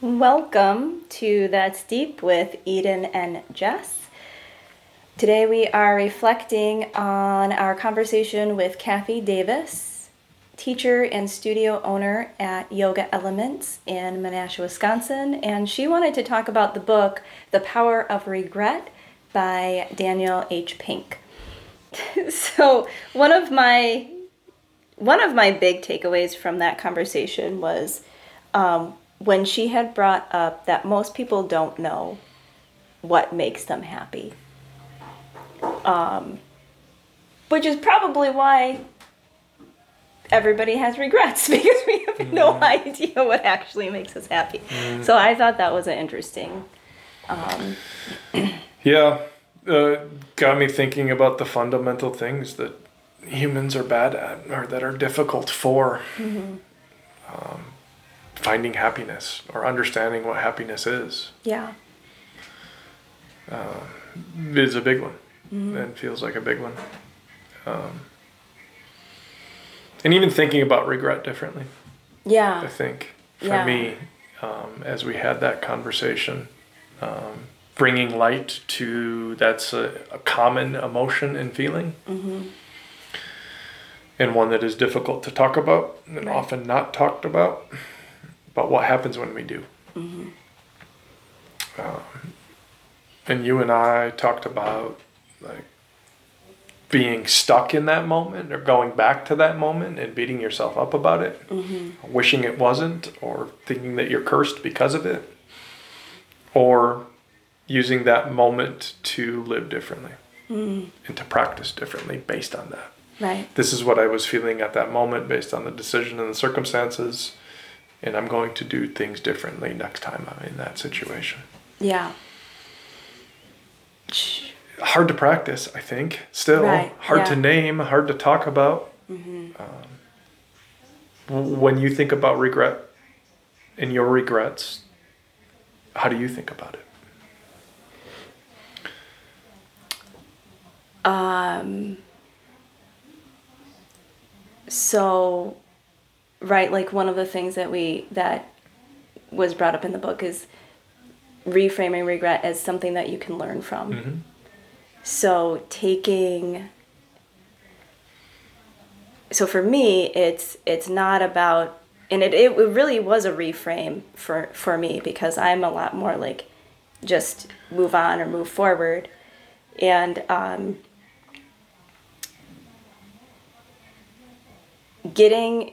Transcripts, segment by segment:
Welcome to That's Deep with Eden and Jess. Today we are reflecting on our conversation with Kathy Davis, teacher and studio owner at Yoga Elements in Menasha, Wisconsin, and she wanted to talk about the book The Power of Regret by Daniel H. Pink. so, one of my one of my big takeaways from that conversation was um, when she had brought up that most people don't know what makes them happy. Um, which is probably why everybody has regrets because we have mm. no idea what actually makes us happy. Mm. So I thought that was an interesting. Um, yeah, uh, got me thinking about the fundamental things that humans are bad at or that are difficult for. Mm-hmm. Um, finding happiness or understanding what happiness is. Yeah. Uh, is a big one mm-hmm. and feels like a big one. Um, and even thinking about regret differently. Yeah. I think for yeah. me, um, as we had that conversation, um, bringing light to that's a, a common emotion and feeling. Mm-hmm. And one that is difficult to talk about and right. often not talked about but what happens when we do. Mm-hmm. Um, and you and I talked about like being stuck in that moment or going back to that moment and beating yourself up about it, mm-hmm. wishing it wasn't, or thinking that you're cursed because of it, or using that moment to live differently mm. and to practice differently based on that. Right. This is what I was feeling at that moment based on the decision and the circumstances and I'm going to do things differently next time I'm in that situation. Yeah. Hard to practice, I think. Still right. hard yeah. to name, hard to talk about. Mm-hmm. Um, when you think about regret and your regrets, how do you think about it? Um. So right like one of the things that we that was brought up in the book is reframing regret as something that you can learn from mm-hmm. so taking so for me it's it's not about and it, it really was a reframe for for me because i'm a lot more like just move on or move forward and um, getting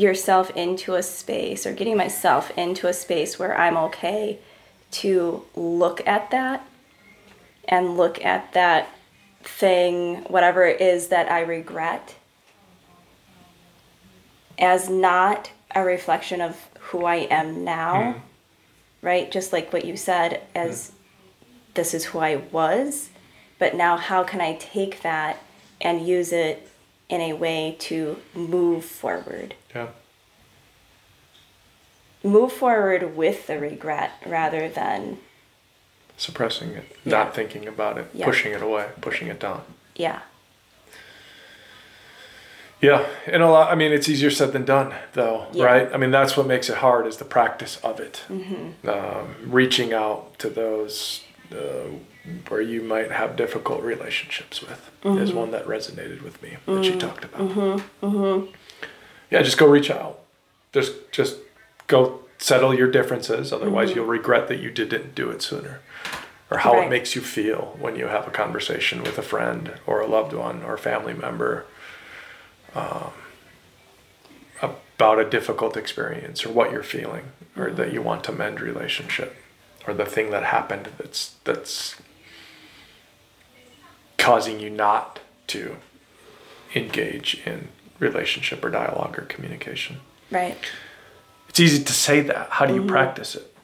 yourself into a space or getting myself into a space where I'm okay to look at that and look at that thing, whatever it is that I regret, as not a reflection of who I am now, mm. right? Just like what you said, as mm. this is who I was, but now how can I take that and use it in a way to move forward? Yeah. Move forward with the regret rather than suppressing it, yeah. not thinking about it, yeah. pushing it away, pushing it down. Yeah. Yeah, and a lot. I mean, it's easier said than done, though, yeah. right? I mean, that's what makes it hard is the practice of it. Mm-hmm. Um, reaching out to those uh, where you might have difficult relationships with mm-hmm. is one that resonated with me that mm-hmm. you talked about. Yeah, just go reach out. Just just go settle your differences. Otherwise, mm-hmm. you'll regret that you didn't do it sooner, or how right. it makes you feel when you have a conversation with a friend or a loved one or a family member um, about a difficult experience or what you're feeling, or mm-hmm. that you want to mend relationship, or the thing that happened that's that's causing you not to engage in relationship or dialogue or communication. Right. It's easy to say that. How do you mm-hmm. practice it?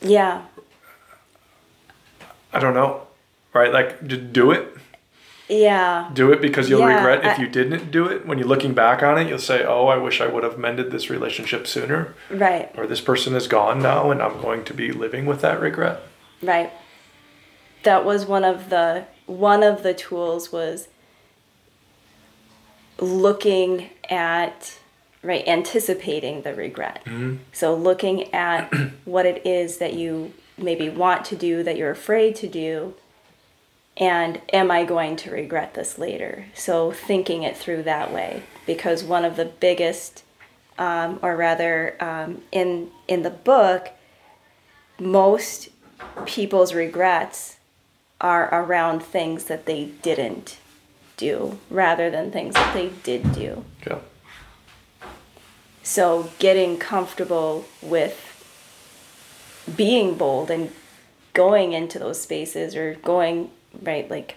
Yeah. I don't know. Right? Like, just do it. Yeah. Do it because you'll yeah, regret if I, you didn't do it. When you're looking back on it, you'll say, "Oh, I wish I would have mended this relationship sooner." Right. Or this person is gone now, and I'm going to be living with that regret. Right. That was one of the one of the tools was looking at right anticipating the regret. So looking at what it is that you maybe want to do that you're afraid to do and am I going to regret this later? So thinking it through that way, because one of the biggest, um, or rather, um, in in the book, most people's regrets are around things that they didn't do, rather than things that they did do. Yeah. So getting comfortable with being bold and going into those spaces or going right like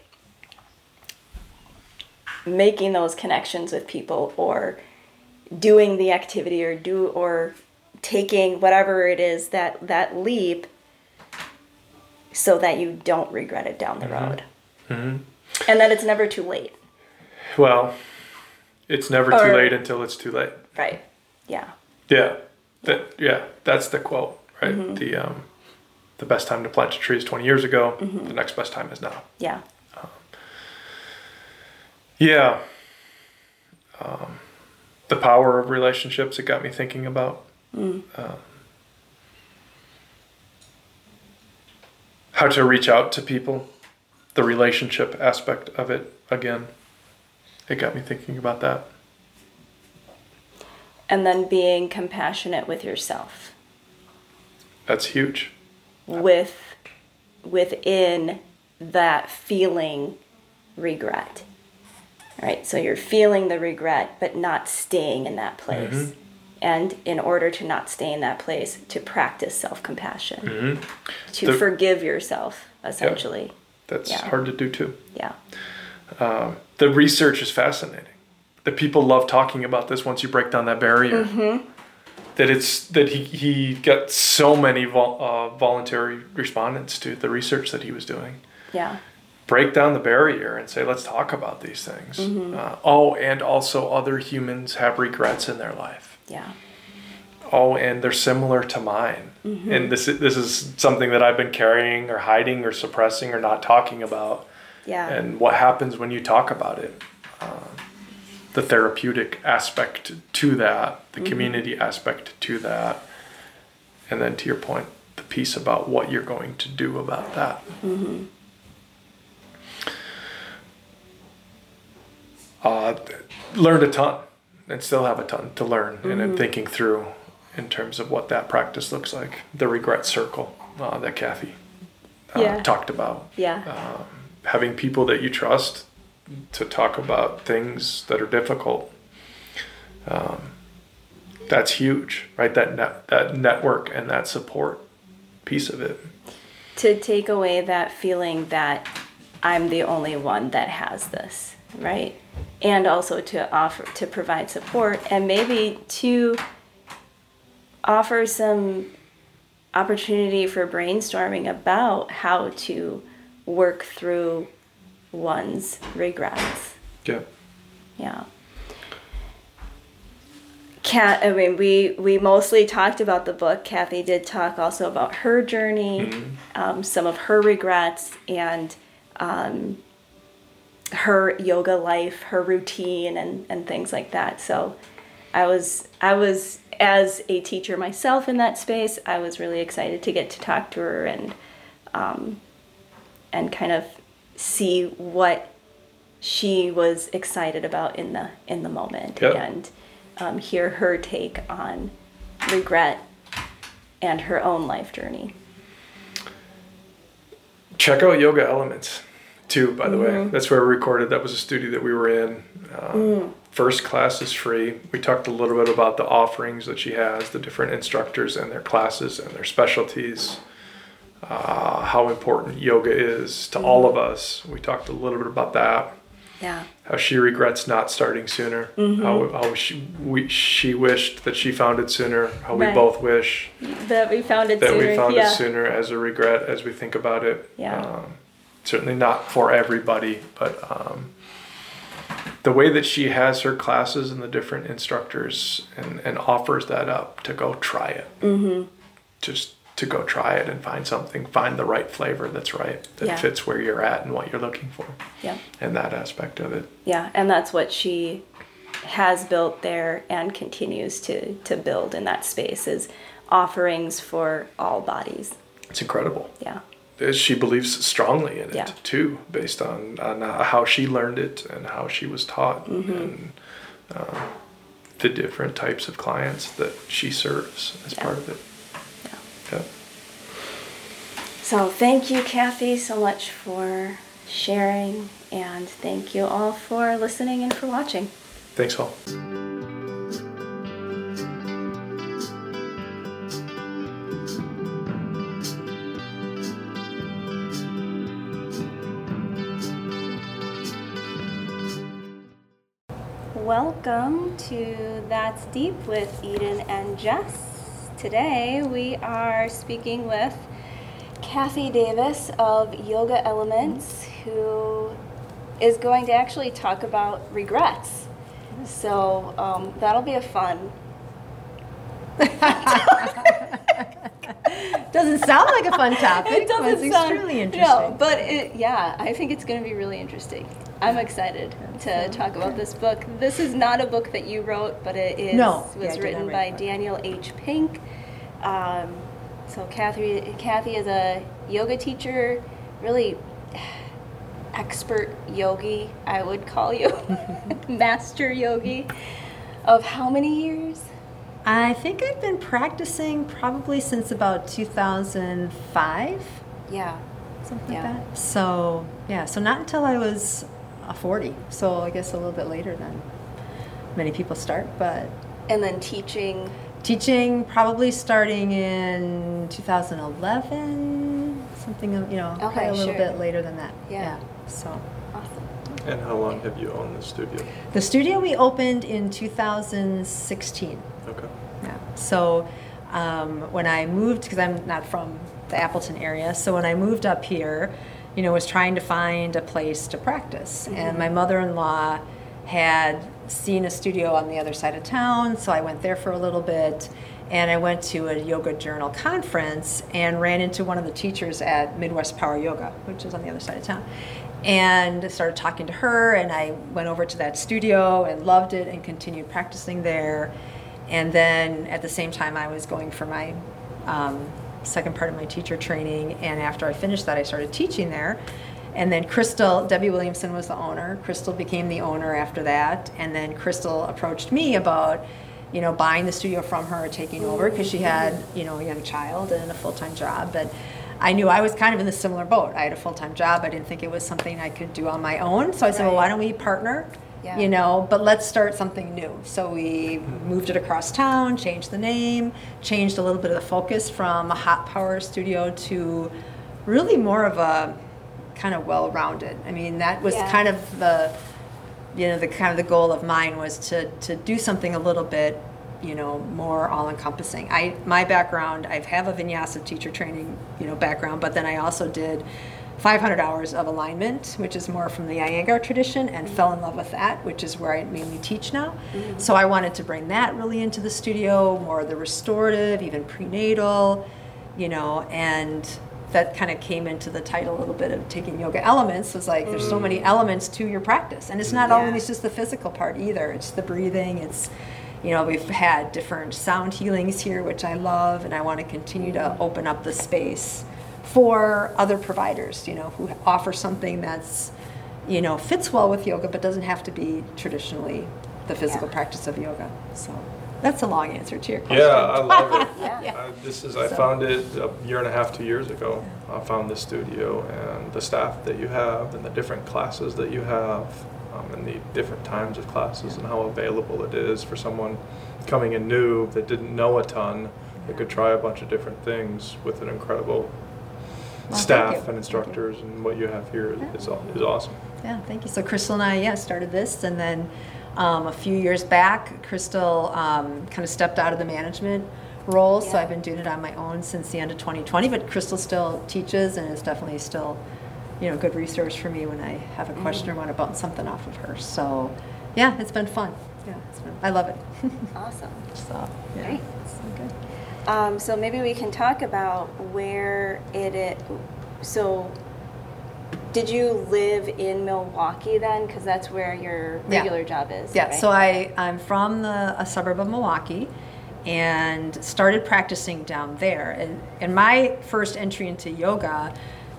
making those connections with people or doing the activity or do or taking whatever it is that that leap so that you don't regret it down the mm-hmm. road mm-hmm. And that it's never too late Well, it's never too late until it's too late. right yeah Yeah. That yeah, that's the quote, right? Mm-hmm. The um the best time to plant a tree is 20 years ago. The next best time is now. yeah Yeah. Um, the power of relationships, it got me thinking about. Um, how to reach out to people, the relationship aspect of it again. It got me thinking about that. and then being compassionate with yourself. That's huge. with within that feeling regret. Right so you're feeling the regret but not staying in that place. Mm-hmm. And in order to not stay in that place to practice self-compassion. Mm-hmm. To The- forgive yourself essentially That's Yeah. hard to do too. yeah The research is fascinating. The people love talking about this once you break down that barrier. Mm-hmm. That it's that he, he got so many vol, uh, voluntary respondents to the research that he was doing. yeah break down the barrier and say, let's talk about these things. Mm-hmm. Uh, oh, and also other humans have regrets in their life. yeah Oh, and they're similar to mine. Mm-hmm. And this is, this is something that I've been carrying or hiding or suppressing or not talking about. yeah And what happens when you talk about it? Uh, the therapeutic aspect to that, the community aspect to that, and then to your point, the piece about what you're going to do about that. Mhm. uh, learned a ton and still have a ton to learn and in thinking through in terms of what that practice looks like. The regret circle uh, that kathy uh, Yeah. talked about. Yeah. Having people that you trust to talk about things that are difficult um, that's huge right? That net, that network and that support piece of it. To take away that feeling that I'm the only one that has this, right? And also to offer to provide support and maybe to offer some opportunity for brainstorming about how to work through one's regrets. yeah Yeah. Kat, I mean, we we mostly talked about the book. Kathy did talk also about her journey, um, some of her regrets, and um, her yoga life, her routine, and and things like that. So, I was I was as a teacher myself in that space. I was really excited to get to talk to her and um, and kind of see what she was excited about in the in the moment Yep. and um, hear her take on regret and her own life journey. check out yoga elements too by the way that's where we recorded that was a studio that we were in um, first class is free we talked a little bit about the offerings that she has the different instructors and their classes and their specialties uh, how important yoga is to all of us we talked a little bit about that Yeah. how she regrets not starting sooner how, how she, we, she wished that she found it sooner how we both wish That we found it that sooner. we found yeah. it sooner as a regret as we think about it. Yeah. Um, certainly not for everybody, but um, the way that she has her classes and the different instructors and, and offers that up to go try it. Mm-hmm. Just to go try it and find something, find the right flavor that's right, that Yeah. fits where you're at and what you're looking for, Yeah. and that aspect of it. Yeah, and that's what she has built there and continues to, to build in that space is offerings for all bodies. It's incredible. Yeah. Uh, She believes strongly in it Yeah. too, based on, on how she learned it and how she was taught Mm-hmm. and uh, the different types of clients that she serves as Yeah. part of it. Yeah. Yeah. So thank you, Kathy, so much for sharing, and thank you all for listening and for watching. Thanks all. Welcome to That's Deep with Eden and Jess. Today we are speaking with Kathy Davis of Yoga Elements, who is going to actually talk about regrets. So um, that'll be a fun. Doesn't sound like a fun topic. It doesn't it's sound extremely No, interesting. but it, yeah, I think it's going to be really interesting. I'm excited to talk about this book. This is not a book that you wrote, but it is No. Was did written by write the book. Daniel H. Pink. Um, so Kathy, Kathy is a yoga teacher, really expert yogi, I would call you, master yogi. Of how many years? I think I've been practicing probably since about 2005, Yeah. something Yeah. like that. So, yeah, so not until I was 40. So I guess a little bit later than many people start. But And then teaching. teaching probably starting in 2011, something, you know, probably Okay, a little sure. bit later than that. Yeah. So. Awesome. And how long have you owned the studio? The studio we opened in 2016. Okay. Yeah. So um, when I moved, because I'm not from the Appleton area, so when I moved up here, you know, was trying to find a place to practice, and my mother-in-law had seen a studio on the other side of town, so I went there for a little bit. And I went to a yoga journal conference and ran into one of the teachers at Midwest Power Yoga, which is on the other side of town and started talking to her. And i went over to that studio and loved it and continued practicing there. And then at the same time i was going for my um, second part of my teacher training and after i finished that i started teaching there and then crystal debbie williamson was the owner crystal became the owner after that and then crystal approached me about you know buying the studio from her or taking over because she had you know a young child and a full-time job but I knew I was kind of in the similar boat. I had a full time job. I didn't think it was something I could do on my own. So I said, well, why don't we partner? Yeah. You know, but let's start something new. So we moved it across town, changed the name, changed a little bit of the focus from a hot power studio to really more of a kind of well rounded. I mean, that was Yeah. kind of the you know the kind of the goal of mine was to to do something a little bit you know more all encompassing i my background i have a vinyasa teacher training you know background but then i also did 500 hours of alignment which is more from the iyengar tradition and fell in love with that which is where i mainly teach now. Mm-hmm. So i wanted to bring that really into the studio more of the restorative even prenatal you know and that kind of came into the title a little bit of taking yoga elements. Was like there's so mm. many elements to your practice. And it's not Yeah. always just the physical part either. It's the breathing it's you know we've had different sound healings here which i love and i want to continue to open up the space for other providers you know who offer something that's you know fits well with yoga but doesn't have to be traditionally the physical Yeah. practice of yoga so that's a long answer to your question Yeah, I love it. Yeah. Uh, this is I So- found it a year and a half, two years ago. I found the studio and the staff that you have, and the different classes that you have, um, and the different times of classes, and how available it is for someone coming in new that didn't know a ton, that could try a bunch of different things with an incredible thank staff and instructors, and what you have here Yeah. is, is awesome. Yeah, thank you. So Crystal and I, yeah, started this, and then um, a few years back, Crystal um, kind of stepped out of the management role. So I've been doing it on my own since the end of 2020. But Crystal still teaches, and is definitely still, you know, good resource for me when I have a question or want to bounce something off of her. So, yeah, it's been fun. Yeah, it's been, I love it. Awesome. so, yeah, Great. It's been good. Um, so maybe we can talk about where it, it so did you live in Milwaukee then? Because that's where your Yeah. regular job is. Yeah, right? so I, I'm from the, a suburb of Milwaukee and started practicing down there. And, and my first entry into yoga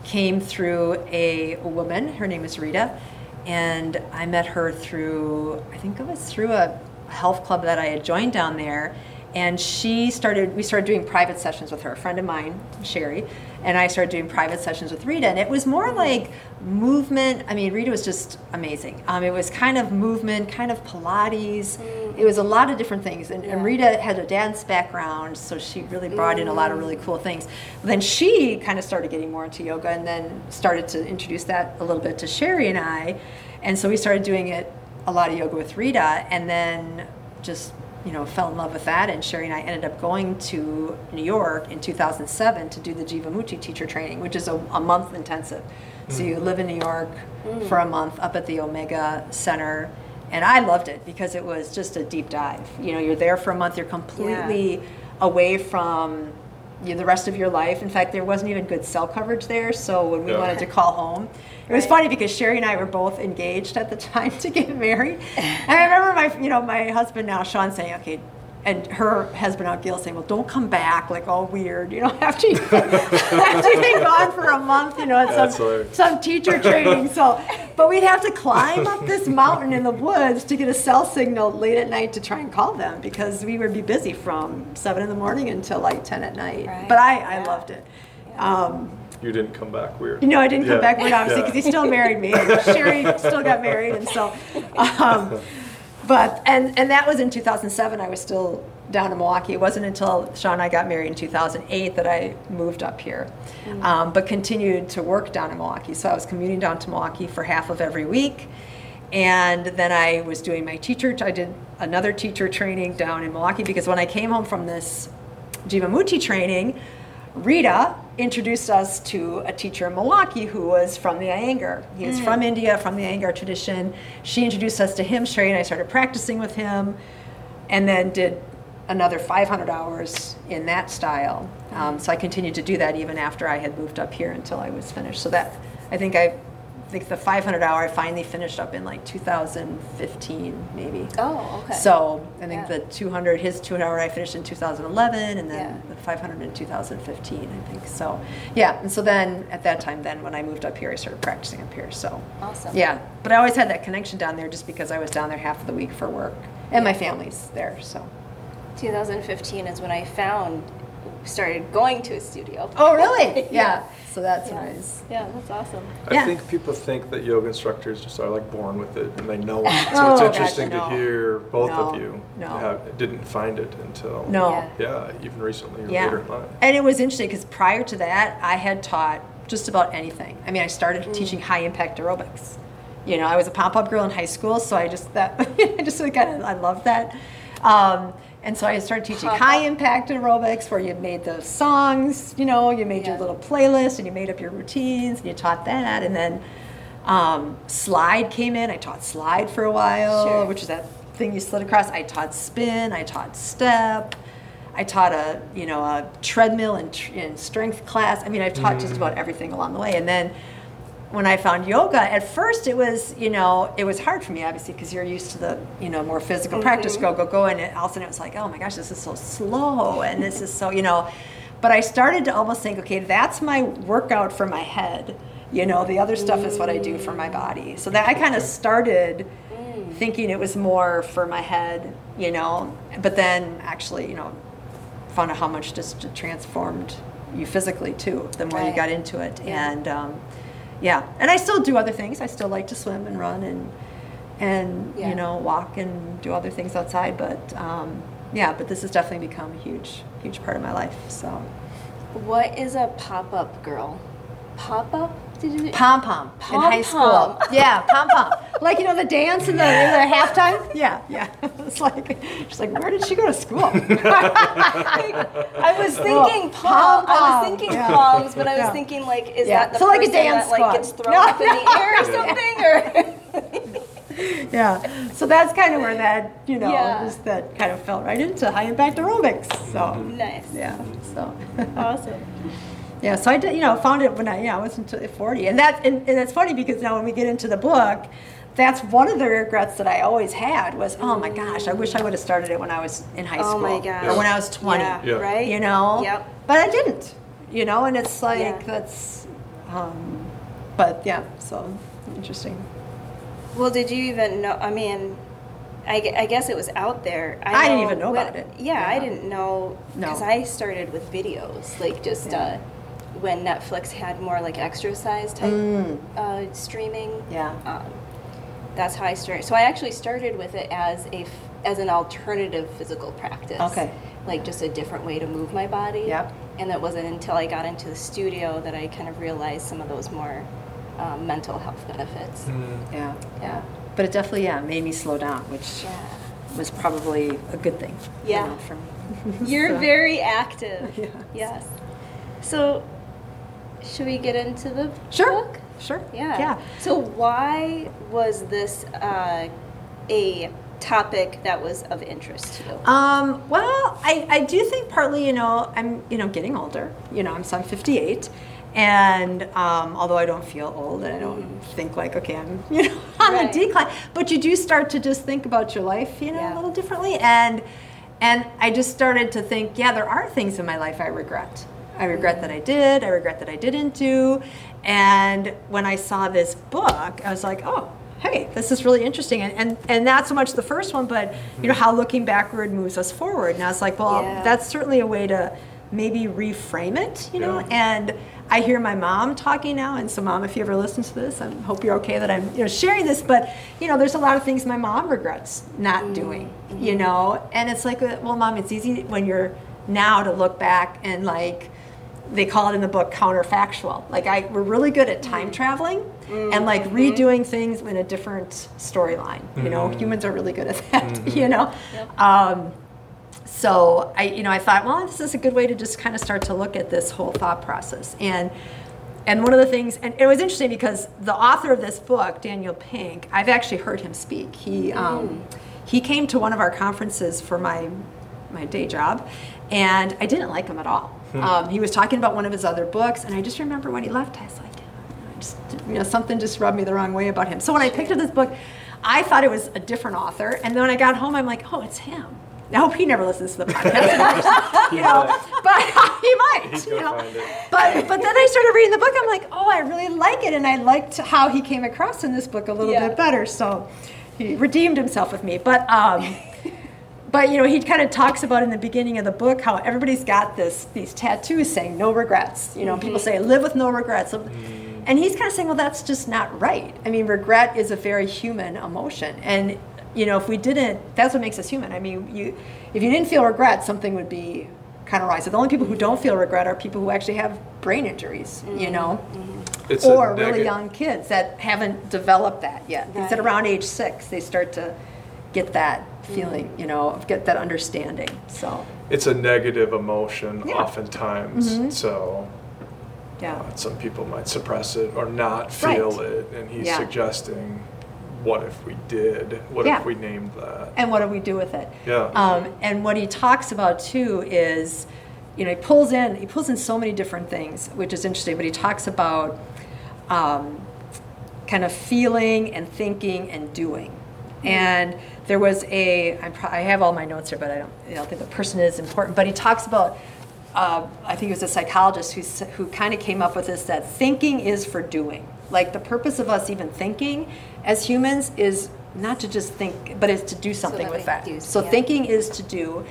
came through a woman, her name is Rita, and I met her through, I think it was through a health club that I had joined down there. And she started, we started doing private sessions with her, a friend of mine, Sherry, and I started doing private sessions with Rita. And it was more like movement. I mean, Rita was just amazing. Um, it was kind of movement, kind of Pilates. It was a lot of different things. And, and Rita had a dance background, so she really brought in a lot of really cool things. Then she kind of started getting more into yoga and then started to introduce that a little bit to Sherry and I. And so we started doing it a lot of yoga with Rita and then just you know fell in love with that and Sherry and I ended up going to New York in 2007 to do the Jivamukti teacher training which is a, a month intensive. So you mm. live in New York mm. for a month up at the Omega Center and I loved it because it was just a deep dive. You know you're there for a month you're completely away from you know, the rest of your life. In fact, there wasn't even good cell coverage there. So when we Yeah. wanted to call home, it was funny because Sherry and I were both engaged at the time to get married. And I remember my, you know, my husband now, Sean, saying, "Okay." And her husband out, Gail, saying, "Well, don't come back like all weird, you know, after you after you've been gone for a month, you know, at some hilarious. some teacher training." So, but we'd have to climb up this mountain in the woods to get a cell signal late at night to try and call them because we would be busy from seven in the morning until like ten at night. Right. But I, I Yeah. loved it. Um, You didn't come back weird. you know, I didn't come back weird, obviously, Yeah. because he still married me. Sherry still got married, and so, um, but and and that was in 2007. I was still down in Milwaukee. It wasn't until Sean and I got married in 2008 that I moved up here, um, but continued to work down in Milwaukee. So I was commuting down to Milwaukee for half of every week. And then I was doing my teacher. I did another teacher training down in Milwaukee because when I came home from this Jivamukti training, Rita introduced us to a teacher in Milwaukee who was from the Iyengar. He was from India, from the Iyengar tradition. She introduced us to him. Sherry and I started practicing with him, and then did another 500 hours in that style. Um, so I continued to do that even after I had moved up here until I was finished. So that I think I, I think the 500 hour I finally finished up in like 2015 maybe. Oh, okay. So I think Yeah. the 200, his 200 hour I finished in 2011, and then Yeah. the 500 in 2015, I think. So yeah, and so then at that time, then when I moved up here, I started practicing up here. So Awesome. yeah, but I always had that connection down there just because I was down there half of the week for work, and my family's there. So 2015 is when I found started going to a studio. oh really? Yeah. yeah. So that's Yeah. nice. Yeah, that's awesome. I Yeah. think people think that yoga instructors just are like born with it and they know it. So Oh, it's gosh, interesting no. to hear both No, of you no. have, didn't find it until No. Yeah. yeah, even recently or Yeah. later in life. And it was interesting because prior to that, I had taught just about anything. I mean, I started teaching high impact aerobics. You know, I was a pop up girl in high school, so I just that I just kind of I love that. Um, and so I started teaching high impact aerobics, where you made the songs. You know, you made your little playlist and you made up your routines and you taught that. And then um, slide came in. I taught slide for a while, Sure. which is that thing you slid across. I taught spin. I taught step. I taught a you know a treadmill and, tr- and strength class. I mean, I've taught just about everything along the way. And then when I found yoga, at first it was you know it was hard for me obviously because you're used to the you know more physical practice go go go and it, all of a sudden it was like oh my gosh this is so slow and this is so you know. But I started to almost think okay that's my workout for my head. You know the other stuff is what I do for my body. So that I kind of started thinking it was more for my head, you know. But then actually, you know, found out how much just transformed you physically too. The more you got into it, Yeah. and um, yeah, and I still do other things. I still like to swim and run and and Yeah. you know walk and do other things outside. But um, yeah, but this has definitely become a huge huge part of my life. So What is a pop up girl? Pop up? Did you? Pom pom in high school. Yeah, pom pom. like you know the dance in the in the halftime. Yeah, yeah. It's like she's like, where did she go to school? I was thinking Oh, palm. I pom-pom. was thinking Yeah. palms, but I was Yeah. thinking like, is Yeah. that the So like a dance that like squad. gets thrown No, up in the air or something? Or yeah. So that's kind of where that you know Yeah. just that kind of fell right into high impact aerobics. So nice. yeah. So Awesome. Yeah, so I did, you know, found it when I, yeah, I was until 40. And that, and, and it's funny because now when we get into the book, that's one of the regrets that I always had was, oh my gosh, I wish I would have started it when I was in high Oh school. my gosh. Or when I was 20. Yeah, Yeah. right? You know? Yep. But I didn't, you know, and it's like, Yeah. that's, um, but yeah, so interesting. Well, did you even know? I mean, I, I guess it was out there. I didn't even know when- about it. Yeah, I didn't know No. because I started with videos, like just Yeah. uh, when Netflix had more like exercise type Mm. uh, streaming. Yeah. Um, that's how I started. So I actually started with it as a f- as an alternative physical practice. Okay. Like just a different way to move my body. Yep. And it wasn't until I got into the studio that I kind of realized some of those more um, mental health benefits. Mm. Yeah. Yeah. But it definitely, yeah, made me slow down, which Yeah. was probably a good thing. you Yeah. know, for me. You're So- very active. Yes. Yes. So, should we get into the Sure. book? Sure. Yeah. Yeah. So, why was this uh, a topic that was of interest to you? Um, well, I, I do think partly, you know, I'm, you know, getting older. You know, I'm, so I'm 58. And um, although I don't feel old and I don't think like, okay, I'm, you know, on Right. the decline, but you do start to just think about your life, you know, Yeah. a little differently. And, and I just started to think, yeah, there are things in my life I regret. I regret that I did. I regret that I didn't do. And when I saw this book, I was like, oh, hey, this is really interesting. And, and, and not so much the first one, but, you know, how looking backward moves us forward. And I was like, well, Yeah. that's certainly a way to maybe reframe it, you know? Yeah. And I hear my mom talking now. And so, mom, if you ever listen to this, I hope you're okay that I'm, you know, sharing this. But, you know, there's a lot of things my mom regrets not doing, you know? And it's like, uh, well, mom, it's easy when you're now to look back and like, they call it in the book counterfactual. Like I, we're really good at time mm. traveling and like mm-hmm. redoing things in a different storyline. You know, mm-hmm. humans are really good at that. You mm-hmm. know, um, so I, you know, I thought, well, this is a good way to just kind of start to look at this whole thought process. And and one of the things, and it was interesting because the author of this book, Daniel Pink, I've actually heard him speak. He um, he came to one of our conferences for my my day job, and I didn't like him at all. Um, he was talking about one of his other books, and I just remember when he left, I was like, just, you know, something just rubbed me the wrong way about him. So when I picked up this book, I thought it was a different author, and then when I got home, I'm like, oh, it's him. I hope he never listens to the podcast, you know, but he might, He's you know. find it. But but then I started reading the book. I'm like, oh, I really like it, and I liked how he came across in this book a little Yeah. bit better. So he redeemed himself with me. But um, but you know, he kind of talks about in the beginning of the book how everybody's got this these tattoos saying no regrets. You know, people mm-hmm. say live with no regrets. Mm. And he's kind of saying, well, that's just not right. I mean, regret is a very human emotion, and you know, if we didn't, that's what makes us human. I mean, you if you didn't feel regret, something would be kind of wrong. So the only people who don't feel regret are people who actually have brain injuries. You know mm-hmm. It's or really young kids that haven't developed that yet. They said Right. around age six they start to get that feeling, you know, get that understanding. So It's a negative emotion Yeah. Mm-hmm. oftentimes. So yeah, some people might suppress it or not feel Right. it. And he's Yeah. suggesting, what if we did? What Yeah. if we named that? and what do we do with it? Yeah. Um, and what he talks about too is, you know, he pulls in he pulls in so many different things, which is interesting. But he talks about um, kind of feeling and thinking and doing. And there was a I'm pro- I have all my notes here, but I don't I don't think the person is important. But he talks about. Uh, I think it was a psychologist who, s- who kind of came up with this that thinking is for doing. Like the purpose of us even thinking as humans is not to just think, but is to do something that with we that. do- so yeah. thinking is to do.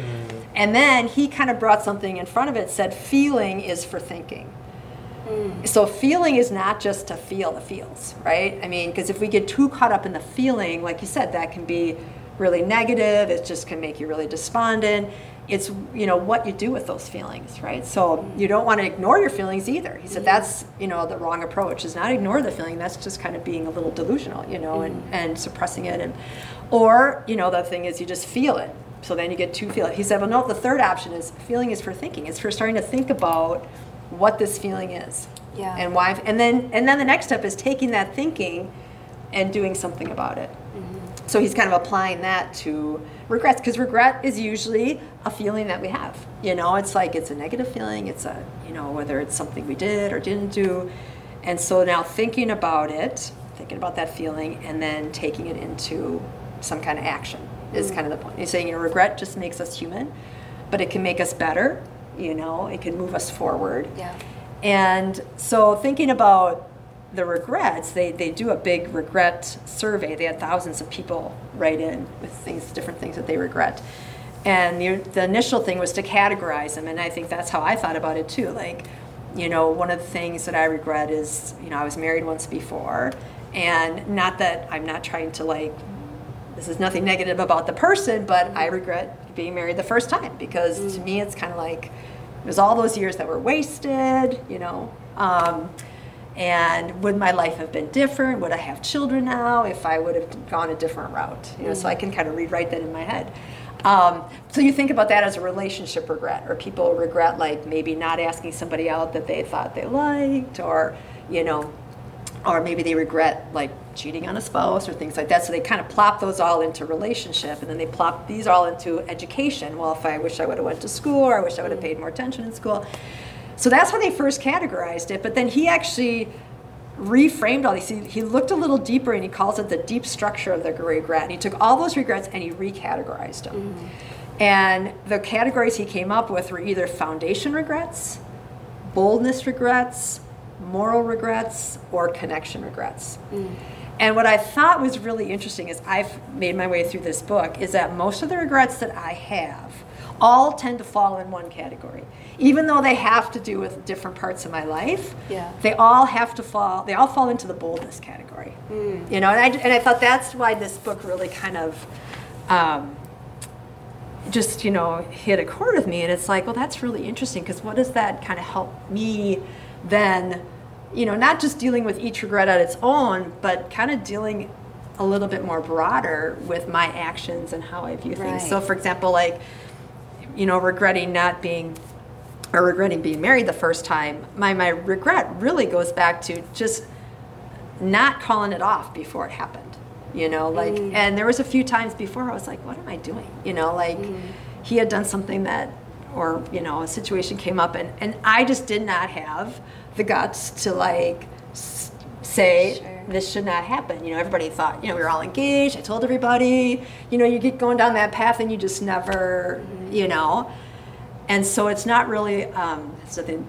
And then he kind of brought something in front of it, said feeling is for thinking. So feeling is not just to feel the feels, right? I mean, because if we get too caught up in the feeling, like you said, that can be really negative. It just can make you really despondent. It's you know what you do with those feelings, right? So you don't want to ignore your feelings either. He said that's you know the wrong approach. Is not ignore the feeling. That's just kind of being a little delusional, you know, and, mm. and suppressing it. And or you know the thing is you just feel it. So then you get to feel it. He said, well, no. The third option is feeling is for thinking. It's for starting to think about what this feeling is Yeah. and why and then and then the next step is taking that thinking and doing something about it mm. So he's kind of applying that to regrets because regret is usually a feeling that we have. You know, it's like it's a negative feeling. It's a you know whether it's something we did or didn't do, and so now thinking about it, thinking about that feeling, and then taking it into some kind of action is mm. kind of the point. You're saying you know regret just makes us human, but it can make us better. You know, it can move us forward. Yeah. And so thinking about the regrets, they, they do a big regret survey. They had thousands of people write in with things, different things that they regret. And the, the initial thing was to categorize them, and I think that's how I thought about it too. Like, you know, one of the things that I regret is, you know, I was married once before, and not that I'm not trying to like, this is nothing negative about the person, but I regret being married the first time because to me it's kind of like it was all those years that were wasted, you know. Um, and would my life have been different? Would I have children now if I would have gone a different route? You know, so I can kind of rewrite that in my head. Um, so you think about that as a relationship regret, or people regret like maybe not asking somebody out that they thought they liked, or you know, or maybe they regret like cheating on a spouse or things like that. So they kind of plop those all into relationship, and then they plop these all into education. Well, if I wish I would have went to school, or I wish I would have paid more attention in school. So that's how they first categorized it. But then he actually reframed all these. He, he looked a little deeper and he calls it the deep structure of the regret. And he took all those regrets and he recategorized them. Mm-hmm. And the categories he came up with were either foundation regrets, boldness regrets, moral regrets, or connection regrets. Mm. And what I thought was really interesting is I've made my way through this book is that most of the regrets that I have all tend to fall in one category. Even though they have to do with different parts of my life, Yeah. they all have to fall, they all fall into the boldness category. You know, and I, and I thought that's why this book really kind of um, just, you know, hit a chord with me. And it's like, well, that's really interesting because what does that kind of help me then, you know, not just dealing with each regret on its own, but kind of dealing a little bit more broader with my actions and how I view things. Right. So, for example, like, you know, regretting not being or regretting being married the first time, my, my regret really goes back to just not calling it off before it happened. You know, like, mm. and there was a few times before I was like, what am I doing? You know, like mm. he had done something that, or, you know, a situation came up and, and I just did not have the guts to like s- say, Sure. this should not happen. You know, everybody thought, you know, we were all engaged. I told everybody, you know, you get going down that path and you just never, mm-hmm. you know. And so it's not really, um,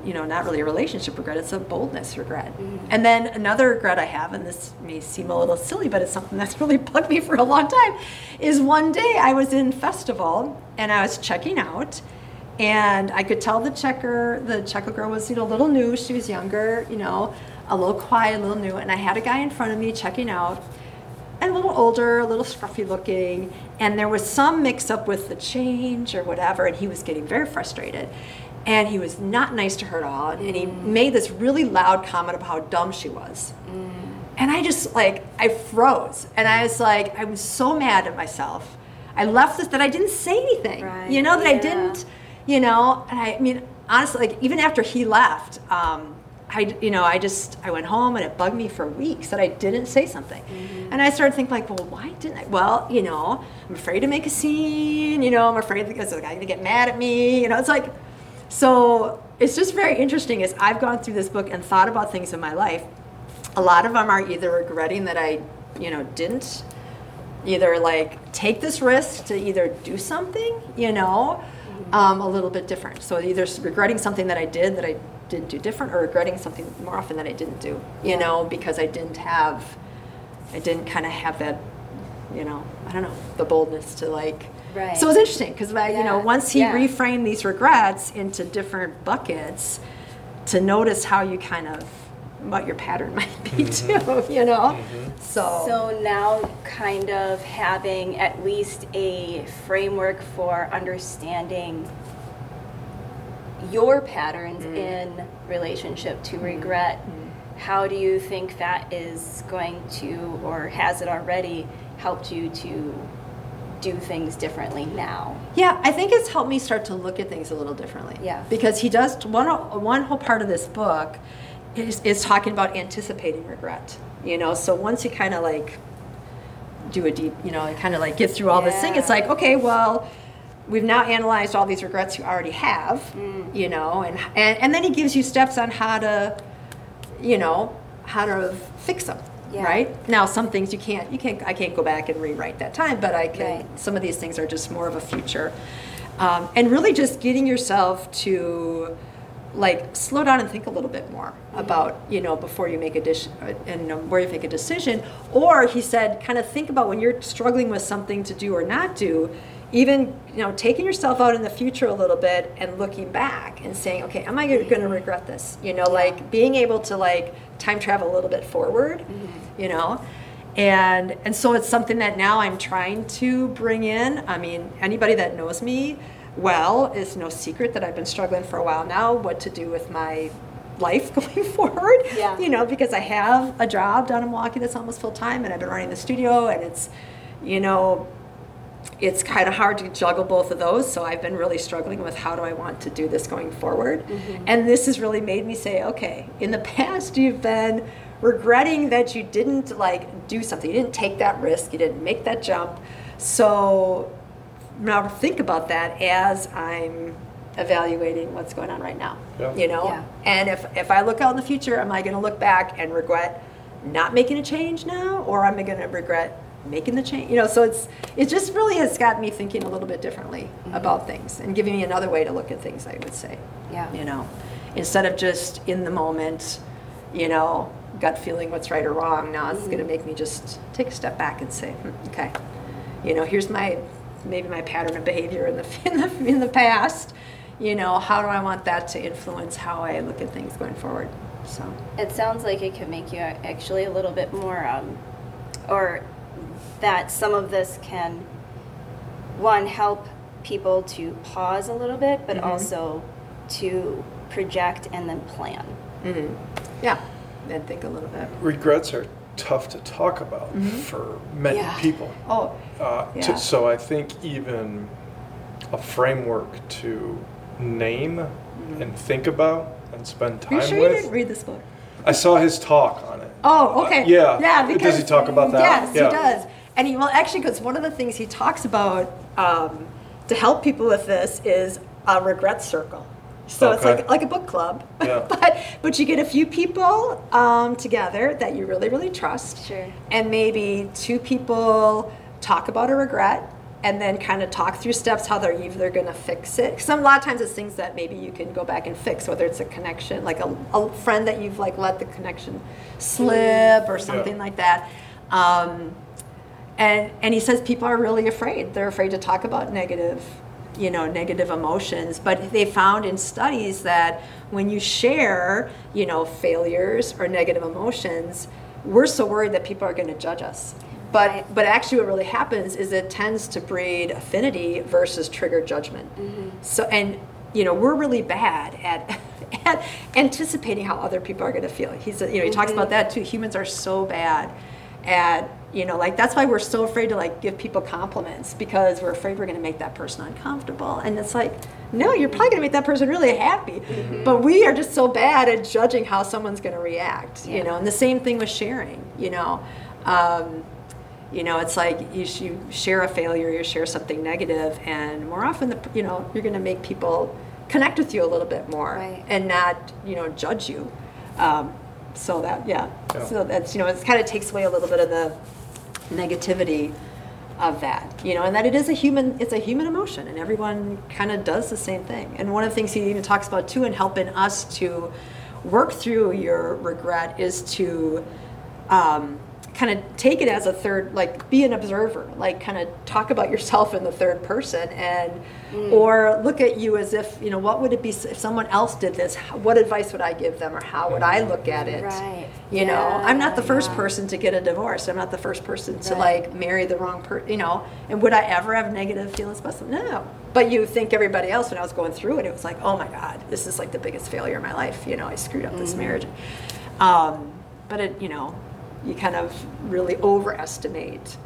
you know, not really a relationship regret. It's a boldness regret. And then another regret I have, and this may seem a little silly, but it's something that's really bugged me for a long time, is one day I was in festival and I was checking out, and I could tell the checker, the checker girl was, you know, a little new. She was younger, you know, a little quiet, a little new. And I had a guy in front of me checking out, a little older, a little scruffy looking, and there was some mix up with the change or whatever, and he was getting very frustrated. And he was not nice to her at all, and he made this really loud comment about how dumb she was. And I just like I froze, and I was like, I was so mad at myself. I left this that I didn't say anything, Right, you know, that I didn't, you know. And I, I mean, honestly, like even after he left, um, I, you know, I just I went home and it bugged me for weeks that I didn't say something, and I started thinking like, well, why didn't I? Well, you know, I'm afraid to make a scene. You know, I'm afraid because the guy's gonna get mad at me. You know, it's like, so it's just very interesting as I've gone through this book and thought about things in my life. A lot of them are either regretting that I, you know, didn't either like take this risk to either do something, you know, um, a little bit different. So either regretting something that I did that I didn't do different, or regretting something more often that I didn't do, you Yeah. know, because I didn't have, I didn't kind of have that, you know, I don't know, the boldness to like. Right. So it was interesting because, you know, once he yeah. reframed these regrets into different buckets, to notice how you kind of what your pattern might be too, you know. Mhm. So, So now, kind of having at least a framework for understanding your patterns mm. in relationship to mm. regret, mm. how do you think that is going to, or has it already helped you to do things differently now? Yeah, I think it's helped me start to look at things a little differently. Yeah. Because he does one one whole part of this book is, is talking about anticipating regret. You know, so once you kind of like do a deep, you know, kind of like get through all this thing, it's like, okay, well, we've now analyzed all these regrets you already have, Mm. you know, and, and and then he gives you steps on how to, you know, how to fix them. Yeah. Right now, some things you can't, you can't, I can't go back and rewrite that time, but I can. Right. Some of these things are just more of a future, um, and really just getting yourself to like slow down and think a little bit more about you know before you make a dish and um, where you make a decision or he said kind of think about when you're struggling with something to do or not do even you know taking yourself out in the future a little bit and looking back and saying okay am i going to regret this? You know like being able to like time travel a little bit forward mm-hmm. you know? And and so it's something that now i'm trying to bring in. I mean anybody that knows me well it's no secret that i've been struggling for a while now what to do with my life going forward. Yeah. you know because i have a job down in milwaukee that's almost full time and i've been running the studio and it's you know it's kind of hard to juggle both of those so i've been really struggling with how do i want to do this going forward. Mm-hmm. And this has really made me say okay in the past you've been regretting that you didn't like do something. You didn't take that risk. You didn't make that jump. So now think about that as i'm evaluating what's going on right now Yeah. you know? Yeah. and if if i look out in the future am i going to look back and regret not making a change now or am i going to regret making the change you know so it's it just really has got me thinking a little bit differently about things and giving me another way to look at things i would say. Yeah. you know instead of just in the moment you know gut feeling what's right or wrong now it's going to make me just take a step back and say hmm, okay you know here's my maybe my pattern of behavior in the in the, in the past you know how do i want that to influence how i look at things going forward? So. It sounds like it could make you actually a little bit more, um, or that some of this can, one, help people to pause a little bit, but Mhm. also to project and then plan. yeah and think a little bit Regrets are tough to talk about for many Yeah. people. oh Uh, Yeah. to, so I think even a framework to name and think about and spend Mm-hmm. are time you sure with. you didn't read this book I saw his talk on it. Oh, okay. Uh, yeah. Yeah. Because Does he talk about that? Yes, Yeah. he does. And he well, actually, because one of the things he talks about um, to help people with this is a regret circle. So it's like like a book club, Yeah. but but you get a few people um, together that you really really trust, Sure. and maybe two people talk about a regret. And then kind of talk through steps how they're either going to fix it. Some a lot of times it's things that maybe you can go back and fix, whether it's a connection, like a, a friend that you've like let the connection slip or something like that. Um, and and he says people are really afraid. They're afraid to talk about negative, you know, negative emotions. But they found in studies that when you share, you know, failures or negative emotions, we're so worried that people are going to judge us. But Right. but actually, what really happens is it tends to breed affinity versus trigger judgment. Mm-hmm. So and you know we're really bad at at anticipating how other people are going to feel. He's you know he talks about mm-hmm. that too. Humans are so bad at you know like that's why we're so afraid to like give people compliments because we're afraid we're going to make that person uncomfortable and it's like no you're probably going to make that person really happy but we are just so bad at judging how someone's going to react you know and the same thing with sharing you know um, you know it's like you, you share a failure you share something negative and more often the you know you're going to make people connect with you a little bit more Right. and not you know judge you um, so that yeah. Yeah. so that's you know it kind of takes away a little bit of the negativity of that you know and that it is a human it's a human emotion and everyone kind of does the same thing. And one of the things he even talks about too in helping us to work through your regret is to um, kind of take it as a third like be an observer like kind of talk about yourself in the third person and or look at you as if you know what would it be if someone else did this what advice would i give them or how would i look at it Right. you know i'm not the first yeah. person to get a divorce i'm not the first person to Right. like marry the wrong person you know and would i ever have negative feelings about something no but you think everybody else when i was going through it it was like oh my god this is like the biggest failure in my life you know i screwed up this Mm-hmm. marriage um, but it you know you kind of really overestimate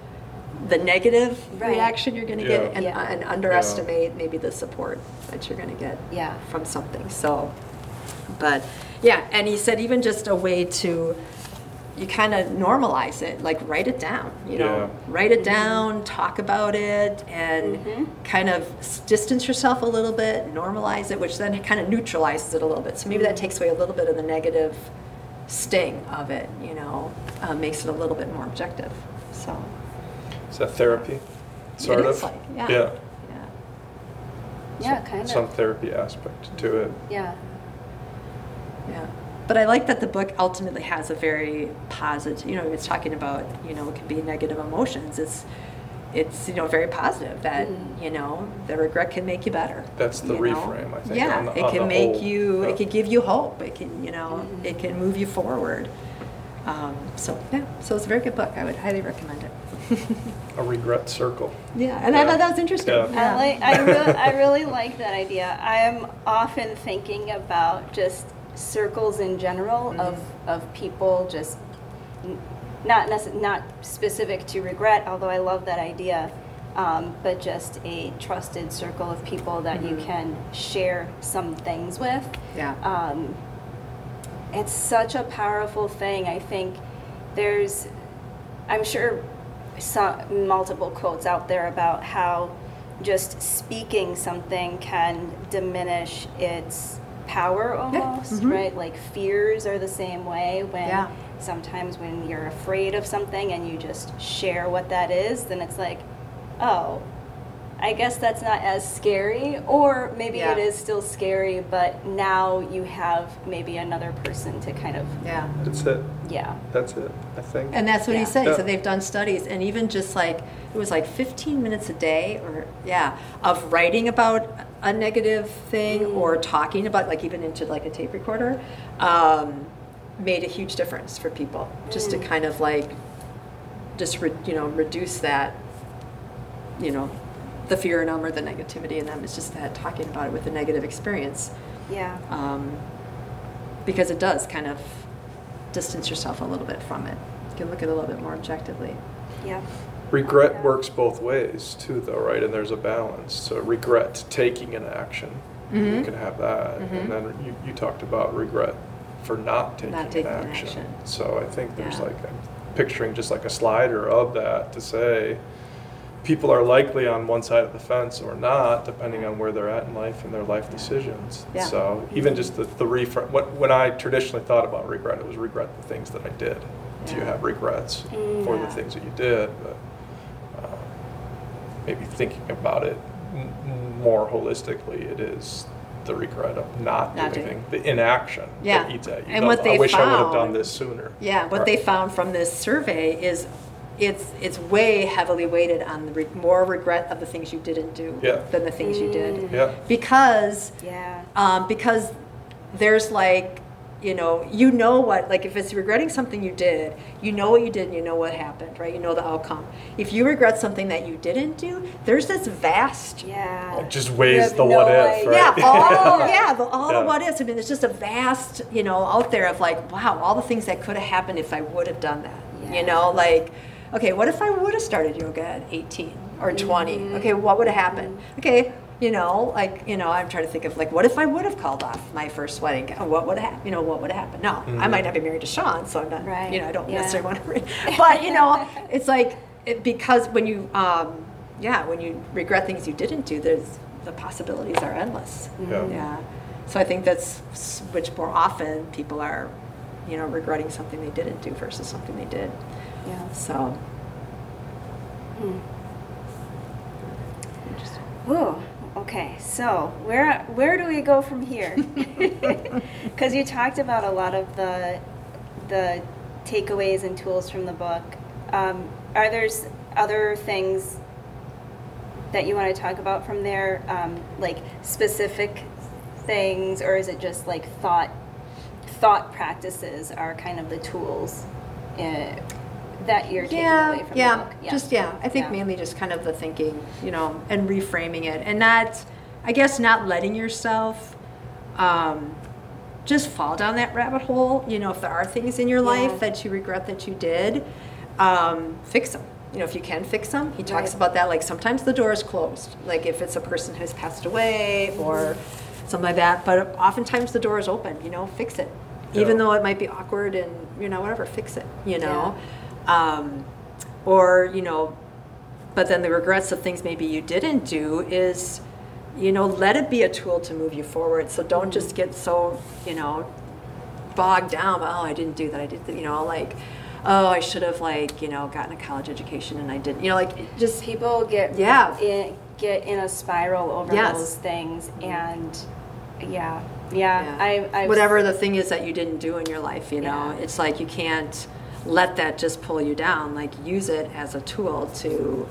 the negative Right. reaction you're going to Yeah. get and, Yeah. and underestimate maybe the support that you're going to get Yeah. from something so but yeah and he said even just a way to you kind of normalize it, like write it down, you know, Yeah. write it mm-hmm. down, talk about it, and mm-hmm. kind of distance yourself a little bit, normalize it, which then kind of neutralizes it a little bit. So maybe that takes away a little bit of the negative sting of it, you know, uh, makes it a little bit more objective. So, Is that therapy? Sort It of. like, yeah. Yeah. yeah. Yeah, kind of. Some therapy aspect to it. Yeah. Yeah. But I like that the book ultimately has a very positive, you know, it's talking about, you know, it can be negative emotions. It's, it's, you know, very positive that, Mm. you know, the regret can make you better. That's the you know? reframe, I think, Yeah, on the- it can make whole. you, Yeah. it can give you hope. It can, you know, Mhm. it can move you forward. Um, so, yeah, so it's a very good book. I would highly recommend it. A regret circle. yeah, and I thought that was interesting. Yeah. I like. I really, I really like that idea. I am often thinking about just circles in general of of people just n- not necess- not specific to regret. Although I love that idea, um, but just a trusted circle of people that you Mhm. can share some things with. Yeah. Um, it's such a powerful thing. I think there's, I'm sure, some multiple quotes out there about how just speaking something can diminish its power almost, mhm. right? Like fears are the same way when Yeah. Sometimes when you're afraid of something and you just share what that is, then it's like, oh, I guess that's not as scary, or maybe Yeah. it is still scary, but now you have maybe another person to kind of, yeah. That's it. yeah. That's it, I think. And that's what Yeah. he's saying. Yeah. So they've done studies, and even just like it was like 15 minutes a day, or yeah, of writing about a negative thing Mm. or talking about, like even into like a tape recorder, um, made a huge difference for people. Just to Mm. kind of like, just re, you know, reduce that, you know, the fear in them or the negativity in them. It's just that talking about it with a negative experience Yeah. um, because it does kind of distance yourself a little bit from it. You can look at it a little bit more objectively. Yeah. Regret works both ways too, though, right? And there's a balance. So regret taking an action, you Mhm. can have that, Mhm. and then you, you talked about regret for not taking, Not taking an action. action. So I think there's Yeah. like I'm picturing just like a slider of that to say people are likely on one side of the fence or not, depending on where they're at in life and their life decisions. Yeah. So even just the, the reframe, what, when I traditionally thought about regret, it was regret the things that I did. Do you have regrets Mm. for the things that you did? But uh, maybe thinking about it m- more holistically, it is the regret of not, Not doing doing- anything, the inaction Yeah. that eats at you. And The, what I they wish I would have done found- this sooner. Yeah, what Or- they found from this survey is it's it's way heavily weighted on the re- more regret of the things you didn't do Yeah. than the things you did. Yeah. Because Yeah. um, because there's like you know you know what like if it's regretting something you did you know what you did and you know what happened right you know the outcome if you regret something that you didn't do there's this vast Yeah. It just weighs the no what if, right? yeah all yeah the, all Yeah. the what ifs i mean there's just a vast you know out there of like wow all the things that could have happened if i would have done that Yeah. you know like okay what if i would have started yoga at 18 or 20 Mhm. okay what would have happened okay you know like you know i'm trying to think of like what if i would have called off my first wedding what would have you know what would have happened no i Mhm. might not be married to sean so i'm not Right. you know i don't Yeah. necessarily want to but you know it's like it, because when you um yeah when you regret things you didn't do there's the possibilities are endless Yeah. yeah so i think that's which more often people are you know regretting something they didn't do versus something they did Yeah. so Hmm. Ooh, okay. So where where do we go from here? Because you talked about a lot of the the takeaways and tools from the book. Um, are there other things that you want to talk about from there, um, like specific things, or is it just like thought thought practices are kind of the tools uh, that you're taking yeah, away from yeah, the book? just yeah. I think Yeah. mainly just kind of the thinking, you know, and reframing it, and not, I guess, not letting yourself um, just fall down that rabbit hole. You know, if there are things in your Yeah. life that you regret that you did, um, fix them. You know, if you can fix them, he talks Right. about that. Like sometimes the door is closed, like if it's a person who's passed away or something like that. But oftentimes the door is open. You know, fix it. even though it might be awkward and you know whatever, fix it. You know, um, or you know, but then the regrets of things maybe you didn't do is, you know, let it be a tool to move you forward. So don't just get so you know bogged down. Oh, I didn't do that. I did. that," You know, like. Oh, I should have like you know gotten a college education and I didn't. You know, like just people get Yeah. in, get in a spiral over Yes. those things and yeah yeah, Yeah. I, I whatever the thing is that you didn't do in your life, you know, Yeah. it's like you can't let that just pull you down. Like use it as a tool to,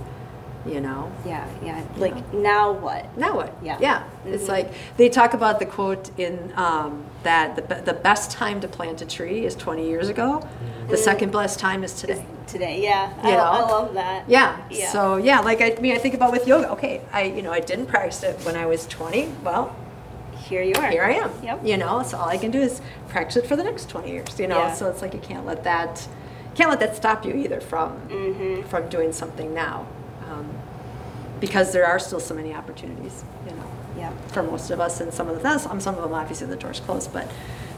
you know. yeah yeah like now what Now what? Yeah. Yeah. It's Mhm. like they talk about the quote in um, that the, the best time to plant a tree is 20 years ago. The Mm. second best time is today. today yeah I, know? I love that Yeah. Yeah. So yeah, like I, I mean, I think about with yoga. Okay, I you know I didn't practice it when I was 20. Well, here you are here I am. Yep. You know, so all I can do is practice it for the next 20 years, you know? Yeah. So it's like you can't let that, can't let that stop you either from, Mhm. from doing something now. Um, because there are still so many opportunities, you know, yeah for most of us and some of the, some some of them obviously the door's closed, but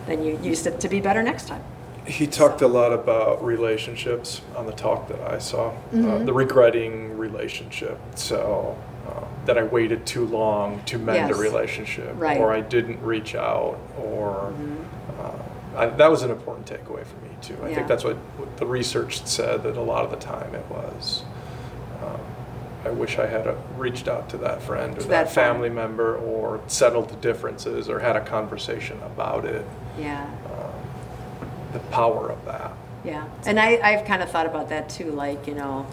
then you used it to be better next time. He talked a lot about relationships on the talk that I saw, uh, Mhm. the regretting relationship. So uh, that I waited too long to mend Yes. a relationship, Right. Mm-hmm. or I didn't reach out, or uh, I, that was an important takeaway for me too. I Yeah. think that's what, what the research said that a lot of the time it was. Um, I wish I had uh reached out to that friend or that, that friend. family member, or settled the differences, or had a conversation about it. Yeah. Um, the power of that. Yeah, and I, I've kind of thought about that too, like, you know,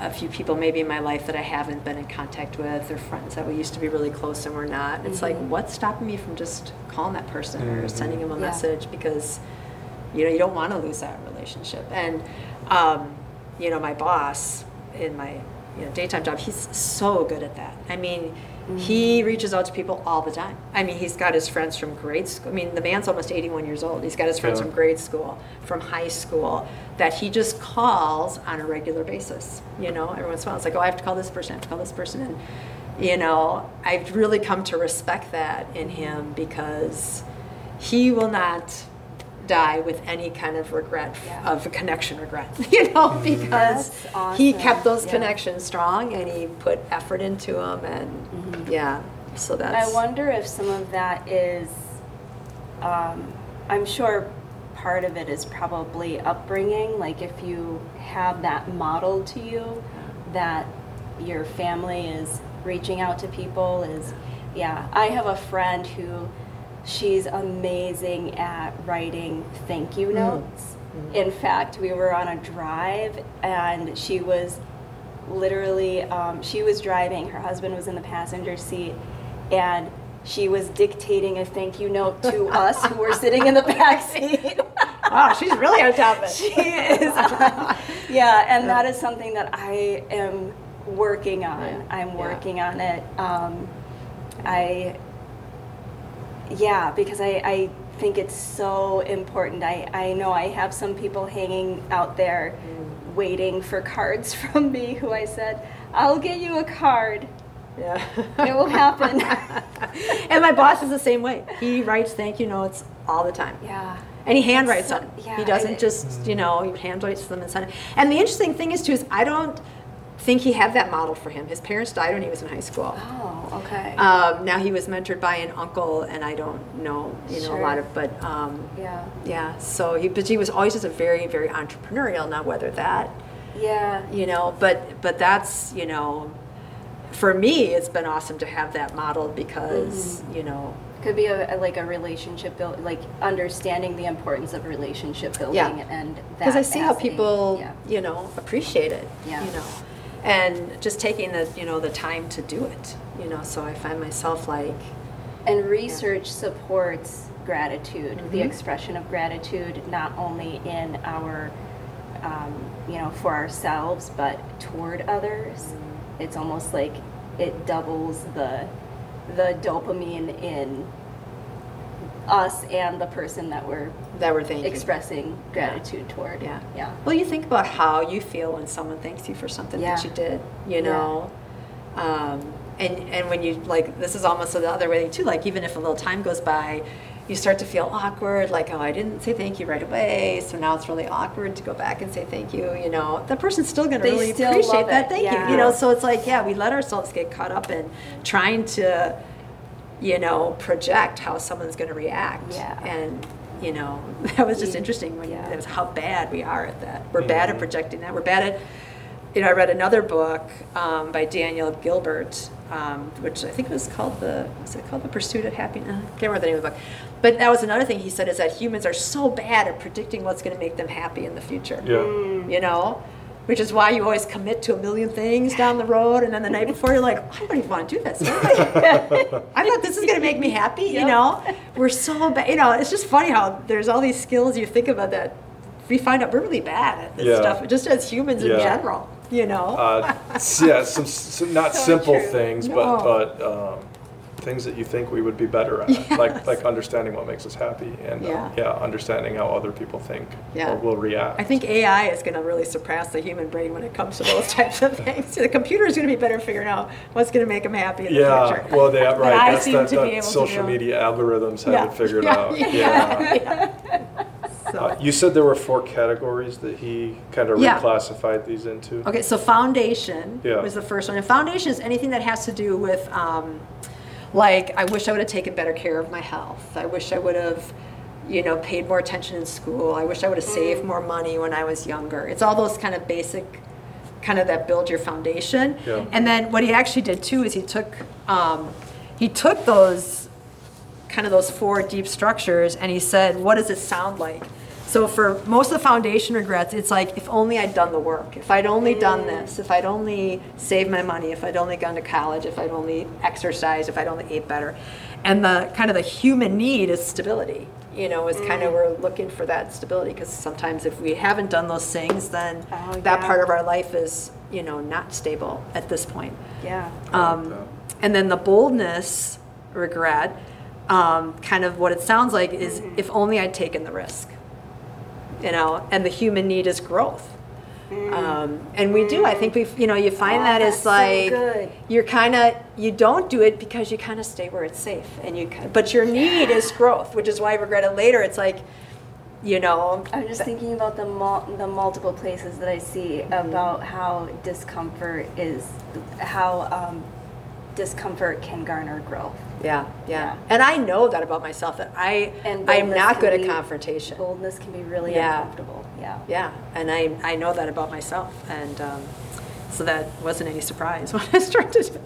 a few people maybe in my life that I haven't been in contact with, or friends that we used to be really close and we're not. It's like, Mhm. what's stopping me from just calling that person or Mhm. sending them a Yeah. message? Because, you know, you don't want to lose that relationship. And, um, you know, my boss in my you know, daytime job, he's so good at that. I mean, mm. he reaches out to people all the time. I mean, he's got his friends from grade school. I mean, the man's almost 81 years old. He's got his friends Yeah. from grade school, from high school, that he just calls on a regular basis. You know, every once in a while, it's like, oh, I have to call this person, I have to call this person. And, you know, I've really come to respect that in him because he will not die with any kind of regret Yeah. of a connection regret you know because That's he kept those Yeah. connections strong and he put effort into them and yeah so that's I wonder if some of that is, um, I'm sure part of it is probably upbringing. Like if you have that model to you, that your family is reaching out to people is, yeah. I have a friend who, she's amazing at writing thank you notes. In fact, we were on a drive and she was literally um, she was driving her husband was in the passenger seat and she was dictating a thank you note to us who were sitting in the back seat. Wow she's really on top of it. She is. Yeah and that is something that i am working on. Yeah. i'm Yeah. working on it. Um, i yeah because I, I think it's so important I, I know i have some people hanging out there Mm. waiting for cards from me who i said i'll get you a card yeah it will happen and my boss is the same way he writes thank you notes all the time yeah and he handwrites So- them. yeah, he doesn't just, you know, he handwrites them and send it. And the interesting thing is too is I don't think he had that model for him. His parents died when he was in high school. oh okay Um, now he was mentored by an uncle, and I don't know, you know, a lot of, but um, yeah yeah. So he, but he was always just a very, very entrepreneurial. Now whether that, yeah you know, but but that's, you know, for me, it's been awesome to have that model because, Mm-hmm. you know, could be a, a- like a relationship build like understanding the importance of relationship building Yeah. and that because I see how people, yeah. you know, appreciate it. Yeah. You know, and just taking the, you know, the time to do it. You know, so I find myself like, and research supports gratitude the Mhm. expression of gratitude not only in our um, you know for ourselves but toward others Mm-hmm. it's almost like it doubles the the dopamine in us and the person that we're that we're thinking. expressing gratitude toward Yeah. yeah Well, you think about how you feel when someone thanks you for something that you did, you Yeah. know? Um, and, and when you, like, this is almost the other way too, like, even if a little time goes by, you start to feel awkward, like, oh, I didn't say thank you right away, so now it's really awkward to go back and say thank you. You know, the person's still going to really appreciate that thank yeah. you. You know, so it's like, yeah, we let ourselves get caught up in trying to, you know, project how someone's going to react. Yeah. And you know, that was just interesting when yeah. it was how bad we are at that. We're bad at projecting that. We're bad at you know, I read another book um, by Daniel Gilbert, um, which I think was called the, was it called The Pursuit of Happiness? I can't remember the name of the book. But that was another thing he said is that humans are so bad at predicting what's going to make them happy in the future. Yeah. Mm. You know? Which is why you always commit to a million things down the road, and then the night before you're like, I don't even want to do this. I thought this is going to make me happy. You know, we're so bad. You know, it's just funny how there's all these skills you think about that we find out we're really bad at this Yeah. stuff, just as humans in general. You know. Uh, yeah, some, some not So simple true. things, No. but but um, things that you think we would be better at, Yes. like like understanding what makes us happy, and uh, Yeah. yeah, understanding how other people think Yeah. or will react. I think AI is going to really surpass the human brain when it comes to those types of things. The computer is going to be better at figuring out what's going to make them happy in the Yeah, future. well, they right. I That's seem that, to be that able to social media algorithms have Yeah. it figured out. yeah, yeah. So- Uh, you said there were four categories that he kind of Yeah. reclassified these into. Okay, so foundation Yeah. was the first one. And foundation is anything that has to do with, um, like, I wish I would have taken better care of my health. I wish I would have, you know, paid more attention in school. I wish I would have saved more money when I was younger. It's all those kind of basic, kind of that build your foundation. Yeah. And then what he actually did too is he took, um, he took those kind of those four deep structures and he said, what does it sound like? So for most of the foundation regrets, it's like, if only I'd done the work, if I'd only done this, if I'd only saved my money, if I'd only gone to college, if I'd only exercised, if I'd only ate better. And the kind of the human need is stability. You know, is kind of we're looking for that stability because sometimes if we haven't done those things, then Oh, that part of our life is, you know, not stable at this point. Yeah. Um, and then the boldness regret, um, kind of what it sounds like is if only I'd taken the risk. You know, and the human need is growth. Um, and we do. I think we've, you know, you find Oh, that that's it's so like you're kind of you don't do it because you kind of stay where it's safe, and you. But your need is growth, which is why I regret it later. It's like, you know, I'm just thinking about the mul- the multiple places that I see about how discomfort is how um, discomfort can garner growth. yeah, yeah, Yeah. And I know that about myself that I And I'm not good at confrontation. Boldness can be really Yeah. uncomfortable. Yeah. Yeah, and I, I know that about myself, and um, so that wasn't any surprise when I started.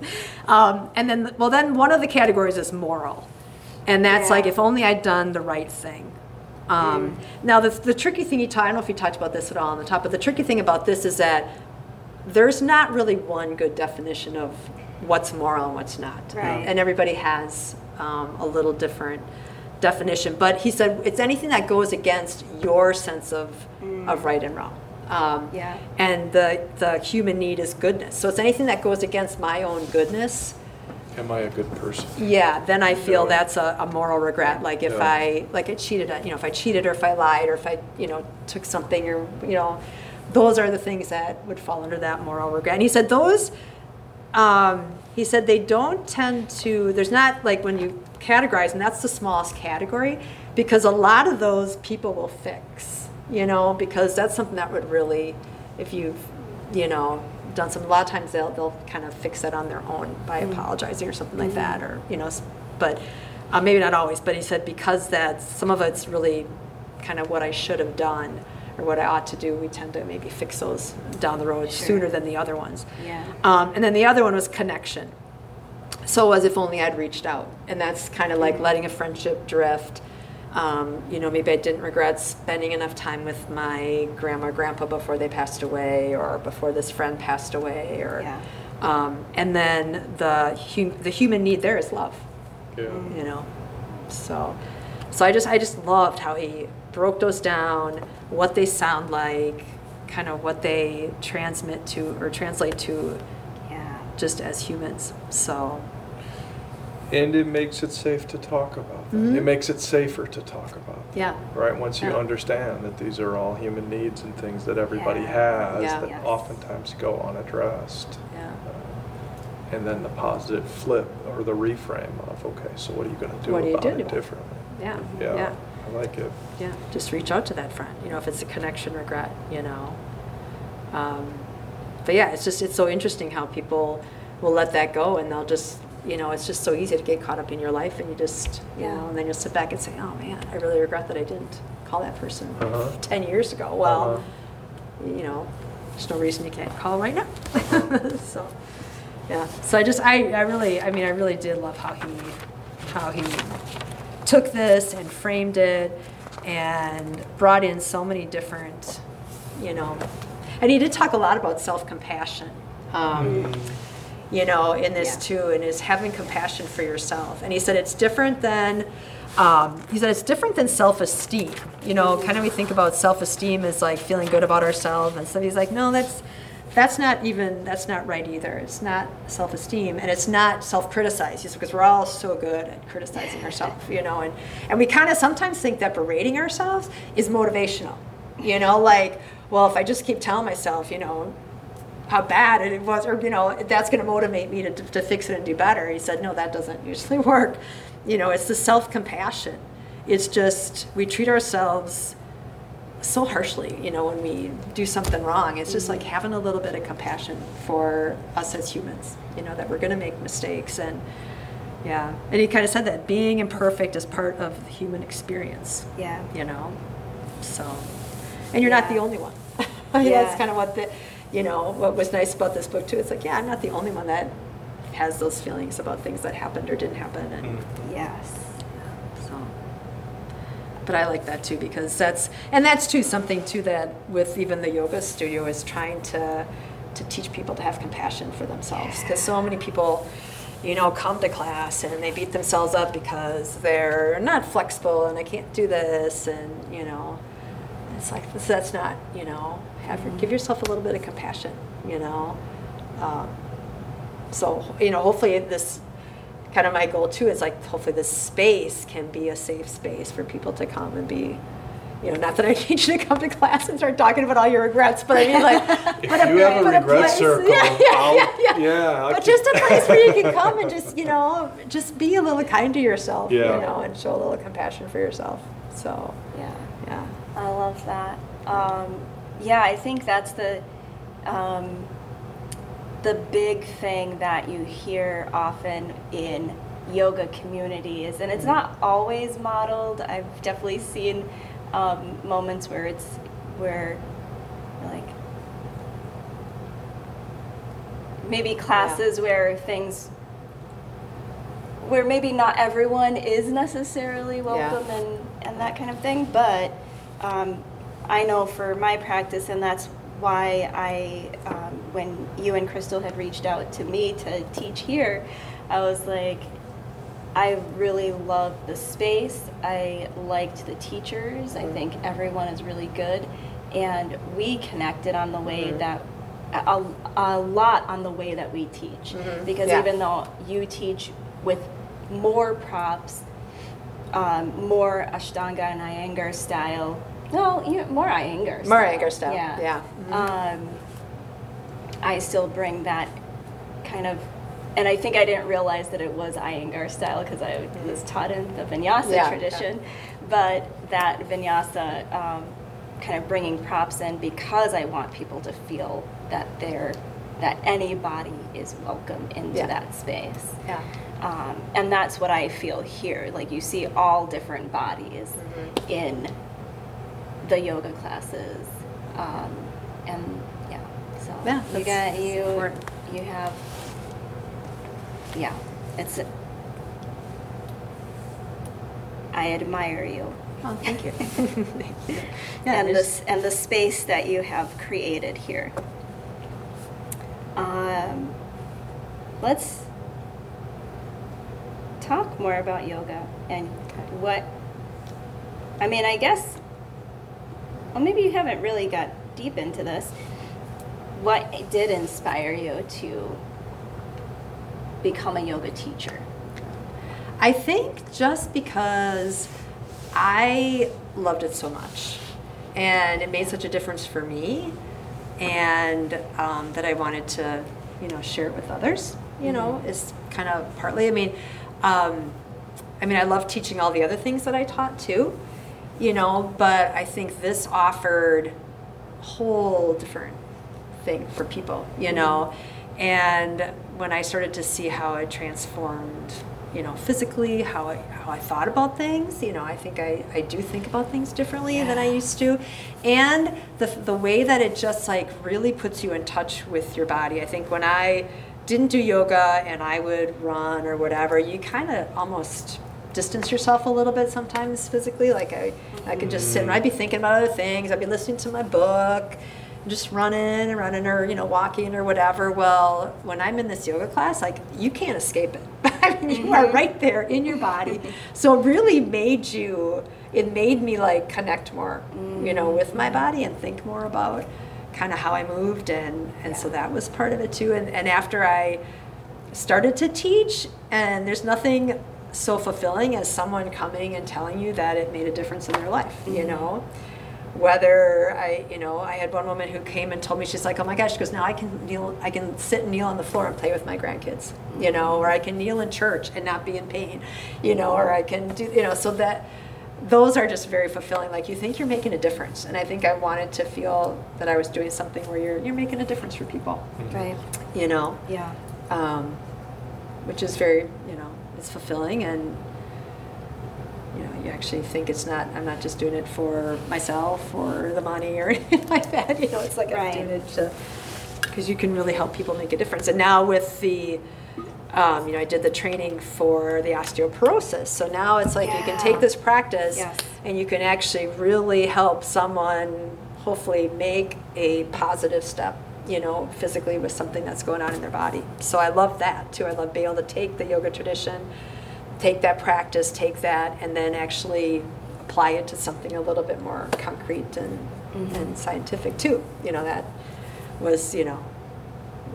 Um, and then, well, then one of the categories is moral, and that's Yeah. like if only I'd done the right thing. Um, Now, the, the tricky thing talked, I don't know if he talked about this at all on the top, but the tricky thing about this is that there's not really one good definition of what's moral and what's not. Right. And everybody has um, a little different definition. But he said it's anything that goes against your sense of, of right and wrong. Um, Yeah. And the, the human need is goodness. So it's anything that goes against my own goodness. Am I a good person? Yeah, then I feel Yeah. that's a, a moral regret. Like if Yeah. I like I cheated, you know, if I cheated or if I lied or if I, you know, took something or you know, those are the things that would fall under that moral regret. And he said those. Um, he said they don't tend to. There's not like when you categorize, and that's the smallest category, because a lot of those people will fix. You know, because that's something that would really, if you've, you know, done some. A lot of times they'll they'll kind of fix that on their own by apologizing or something like that, or you know, but uh, maybe not always. But he said because that some of it's really kind of what I should have done or what I ought to do. We tend to maybe fix those down the road Sure. sooner than the other ones. Yeah. Um, and then the other one was connection. So as if only I'd reached out, and that's kind of like letting a friendship drift. Um, you know, maybe I didn't regret spending enough time with my grandma, grandpa before they passed away, or before this friend passed away, or. Yeah. Um, and then the hum- the human need there is love Yeah. you know so so i just i just loved how he broke those down what they sound like kind of what they transmit to or translate to Yeah. just as humans so And it makes it safe to talk about them. Mm-hmm. It makes it safer to talk about them. yeah Right, once you Yeah. understand that these are all human needs and things that everybody Yeah. has Yeah. that Yes. oftentimes go unaddressed. yeah Uh, And then the positive flip or the reframe of, okay, so what are you going to do What do you about do it it? differently? Yeah, Yeah, like it. yeah. Just reach out to that friend, you know, if it's a connection regret, you know. Um, but yeah, it's just, it's so interesting how people will let that go and they'll just, you know, it's just so easy to get caught up in your life and you just, you Yeah. know, and then you'll sit back and say, oh man, I really regret that I didn't call that person Uh-huh. 10 years ago. Well, Uh-huh. you know, there's no reason you can't call right now. so, yeah. So I just, I, I really, I mean, I really did love how he, how he took this and framed it and brought in so many different, you know, and he did talk a lot about self-compassion. Um, you know, in this Yeah. too, and is having compassion for yourself. And he said it's different than, um, he said it's different than self-esteem. You know, kind of we think about self-esteem as like feeling good about ourselves, and so he's like, no, that's that's not even that's not right either. It's not self-esteem, and it's not self-criticize. Because we're all so good at criticizing ourselves, you know, and and we kind of sometimes think that berating ourselves is motivational. You know, like, well, if I just keep telling myself, you know, how bad it was, or you know, that's going to motivate me to, to fix it and do better. He said, no, that doesn't usually work. You know, it's the self compassion. It's just we treat ourselves so harshly, you know, when we do something wrong. It's just like mm-hmm. having a little bit of compassion for us as humans, you know, that we're going to make mistakes. And yeah, and he kind of said that being imperfect is part of the human experience, Yeah. you know, so, and you're not the only one. I mean, Yeah. That's kind of what the, you know, what was nice about this book too. It's like, yeah, I'm not the only one that has those feelings about things that happened or didn't happen. And mm-hmm. Yes. But I like that too because that's and that's too something too that with even the yoga studio is trying to to teach people to have compassion for themselves. Because so many people you know come to class and they beat themselves up because they're not flexible and I can't do this and you know it's like this, that's not you know have give yourself a little bit of compassion you know? Um, so you know hopefully this kind of my goal too is like hopefully this space can be a safe space for people to come and be you know not that i need you to come to class and start talking about all your regrets but i mean like If but you have a but regret place- circle, yeah, yeah, I'll- yeah, yeah. yeah, I but can- just a place where you can come and just you know just be a little kind to yourself Yeah. you know and show a little compassion for yourself so Yeah. yeah I love that. Um, yeah, I think that's the um, the big thing that you hear often in yoga communities, and it's not always modeled. I've definitely seen um, moments where it's where like maybe classes where things where maybe not everyone is necessarily welcome and, and that kind of thing, but um, I know for my practice, and that's why I, um, when you and Crystal had reached out to me to teach here, I was like, I really loved the space. I liked the teachers. I think everyone is really good. And we connected on the way that, a, a lot on the way that we teach. Because Yeah. even though you teach with more props, um, more Ashtanga and Iyengar style, no, you more Iyengar More style. Iyengar style, Yeah. yeah. Mhm. Um, I still bring that kind of, and I think I didn't realize that it was Iyengar style because I was taught in the Vinyasa Yeah, tradition, but that Vinyasa um, kind of bringing props in because I want people to feel that they're that anybody is welcome into Yeah. that space. yeah Um, and that's what I feel here. Like you see all different bodies Mm-hmm. in the yoga classes, um, and yeah. You that's- got you. important. You have. Yeah, it's. I admire you. oh thank you yeah and there's- this and the space that you have created here. Um, let's talk more about yoga and what. I mean, I guess. Well, maybe you haven't really got deep into this. What did inspire you to become a yoga teacher? I think just because I loved it so much and it made such a difference for me and um, that I wanted to, you know, share it with others, you know, is kind of partly, I mean, um, I mean, I love teaching all the other things that I taught too, you know, but I think this offered a whole different thing for people, you know. And when I started to see how it transformed, you know, physically, how I, how I thought about things, you know, I think I, I do think about things differently than I used to. And the, the way that it just like really puts you in touch with your body. I think when I didn't do yoga and I would run or whatever, you kind of almost distance yourself a little bit sometimes physically. Like I, I could just sit and mm-hmm. I'd be thinking about other things. I'd be listening to my book, just running and running or, you know, walking or whatever. Well, when I'm in this yoga class, like you can't escape it. I mean, you are mm-hmm. right there in your body. So it really made you, it made me like connect more, you know, mm. with my body and think more about kind of how I moved and and so that was part of it too and and after I started to teach and there's nothing so fulfilling as someone coming and telling you that it made a difference in their life you mm-hmm. know whether I you know I had one woman who came and told me she's like oh my gosh she goes now I can kneel I can sit and kneel on the floor and play with my grandkids you know or I can kneel in church and not be in pain you know or I can do you know so that those are just very fulfilling. Like you think you're making a difference, and I think I wanted to feel that I was doing something where you're you're making a difference for people. Right. You know, Yeah. um, which is very you know it's fulfilling, and you know you actually think it's not. I'm not just doing it for myself or the money or anything like that. You know, it's like Right. I'm doing it to because you can really help people make a difference. And now with the um, you know, I did the training for the osteoporosis. So now it's like you can take this practice Yes. and you can actually really help someone hopefully make a positive step, you know, physically with something that's going on in their body. So I love that too. I love being able to take the yoga tradition, take that practice, take that, and then actually apply it to something a little bit more concrete and, and scientific too. You know, that was, you know,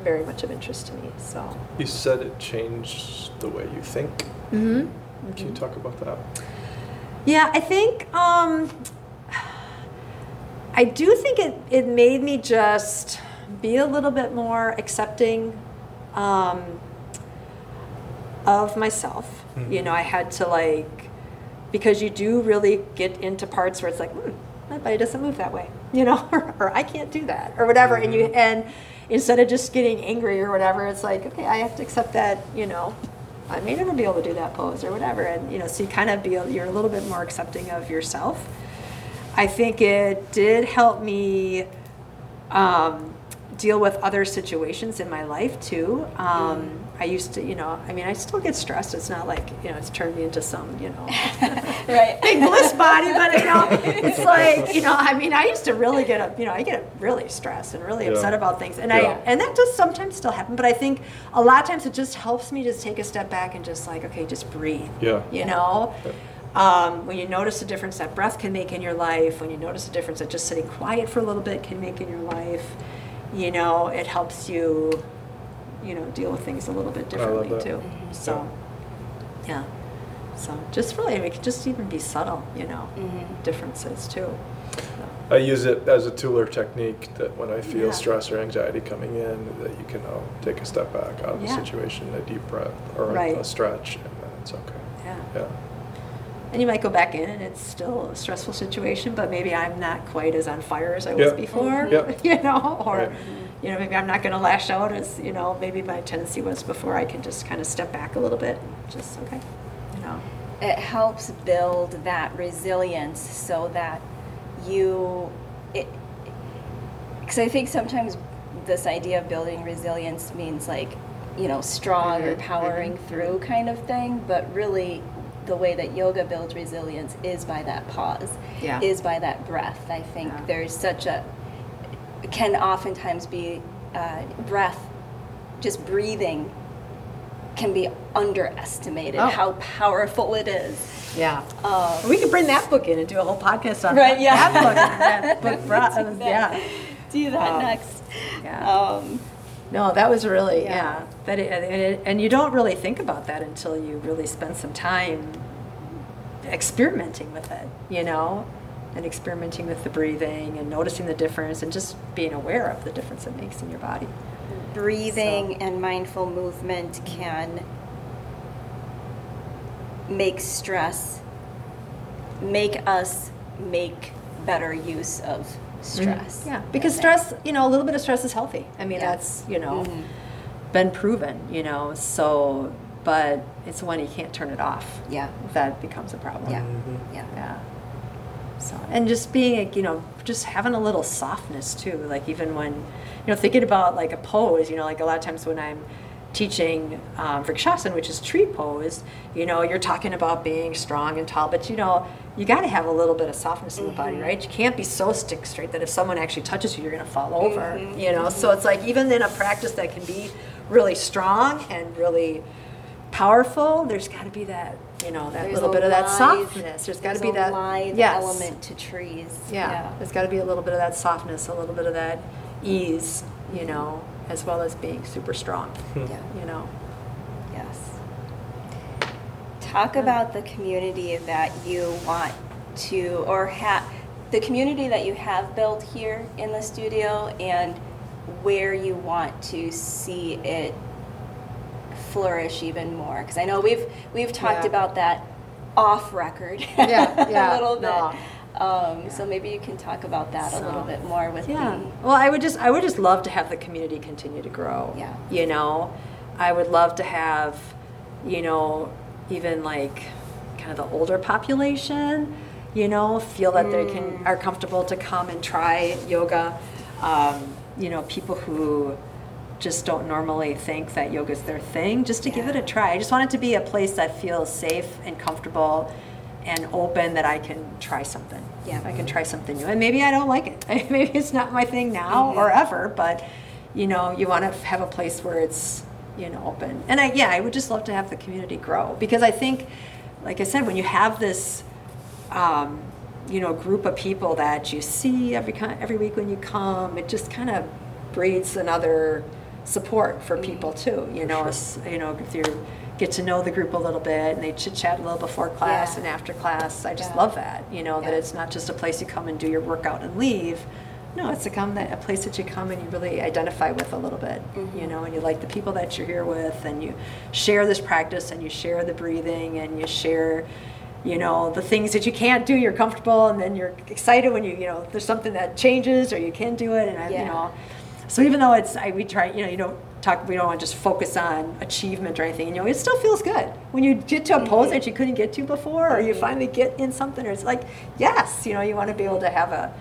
very much of interest to me. So. You said it changed the way you think. Mm-hmm. Can you talk about that? Yeah, I think um, I do think it, it made me just be a little bit more accepting um, of myself. You Mhm. know, I had to like, because you do really get into parts where it's like, hmm, my body doesn't move that way, you know, or, or I can't do that, or whatever. And you, Mhm. and instead of just getting angry or whatever, it's like, okay, I have to accept that, you know, I may never be able to do that pose or whatever. And, you know, so you kind of be, you're a little bit more accepting of yourself. I think it did help me um, deal with other situations in my life too. Um, I used to, you know, I mean, I still get stressed. It's not like, you know, it's turned me into some, you know, Right. big bliss body, but you know, it's like, you know, I mean, I used to really get, up, you know, I get really stressed and really Yeah. upset about things, and Yeah. I, and that does sometimes still happen. But I think a lot of times it just helps me just take a step back and just like, okay, just breathe. Yeah. You know. Um, when you notice the difference that breath can make in your life, when you notice the difference that just sitting quiet for a little bit can make in your life, you know, it helps you, you know, deal with things a little bit differently that. too. So, yeah. So just really, it could just even be subtle, you know, Mhm. differences too. I use it as a tool or technique that when I feel Yeah. stress or anxiety coming in, that you can oh, take a step back out of the situation, a deep breath or a- Right. a stretch, and then it's okay. Yeah. Yeah. And you might go back in and it's still a stressful situation, but maybe I'm not quite as on fire as I was Yeah. before, Yeah. you know, or, Right. You know, maybe I'm not going to lash out as, you know, maybe my tendency was before. I can just kind of step back a little bit just, okay, you know. it helps build that resilience so that you it because i think sometimes this idea of building resilience means like you know strong or Mhm, powering mhm. through kind of thing but really the way that yoga builds resilience is by that pause Yeah. is by that breath i think Yeah. there's such a can oftentimes be uh, breath just breathing can be underestimated Oh. how powerful it is Yeah. um, We could bring that book in and do a whole podcast on Right, yeah. that book. That book, brought- Do that. yeah. do that Um, next yeah. um, No, that was really Yeah. yeah. That it, and, it, and you don't really think about that until you really spend some time experimenting with it, you know, and experimenting with the breathing and noticing the difference and just being aware of the difference it makes in your body. breathing So- and mindful movement can make stress make us make better use of stress. Yeah, because I stress, you know, a little bit of stress is healthy. I mean, Yeah. that's, you know, Mhm. been proven, you know, so, but it's when you can't turn it off. Yeah. That becomes a problem. Yeah. Mhm. Yeah. Yeah. So, and just being, you know, just having a little softness too. Like even when, you know, thinking about like a pose, you know, like a lot of times when I'm teaching um, Vrikshasana, which is tree pose, you know, you're talking about being strong and tall, but you know, you got to have a little bit of softness in the body, Mhm. right? You can't be so stick straight that if someone actually touches you, you're going to fall over, Mhm, you know? So it's like even in a practice that can be really strong and really powerful, there's got to be that, you know, that There's little a bit of that softness. There's got to be that lithe yes. element to trees. Yeah, there's got to be a little bit of that softness, a little bit of that ease, you know, as well as being super strong, hmm. Yeah. you know. Yes. Talk about the community that you want to, or have, the community that you have built here in the studio and where you want to see it flourish even more. Because I know we've, we've talked Yeah. about that off record Yeah, yeah, a little bit. no. Um, So maybe you can talk about that a little bit more with Yeah. the, Well, I would just I would just love to have the community continue to grow. Yeah. You know, I would love to have, you know, even like kind of the older population, you know, feel that they can Mm. are comfortable to come and try yoga. Um, you know, people who just don't normally think that yoga is their thing, just to give it a try. I just want it to be a place that feels safe and comfortable and open that I can try something. Yeah. I can try something new. And maybe I don't like it. maybe it's not my thing now Mhm. or ever, but you know, you want to have a place where it's, you know, open. And I yeah, I would just love to have the community grow because I think like I said when you have this um, you know, group of people that you see every every week when you come, it just kind of breeds another support for people too. You know, sure. you know, if you get to know the group a little bit and they chit chat a little before class Yeah. and after class. I just Yeah. love that. You know, that it's not just a place you come and do your workout and leave. No, it's a come that a place that you come and you really identify with a little bit. You Mhm. know, and you like the people that you're here with, and you share this practice, and you share the breathing, and you share you know the things that you can't do you're comfortable and then you're excited when you you know there's something that changes or you can do it and I, Yeah. you know so even though it's I, we try you know you don't talk we don't want to just focus on achievement or anything you know it still feels good when you get to a pose Mhm. that you couldn't get to before or you Mhm. finally get in something or it's like yes you know you want to be able to have a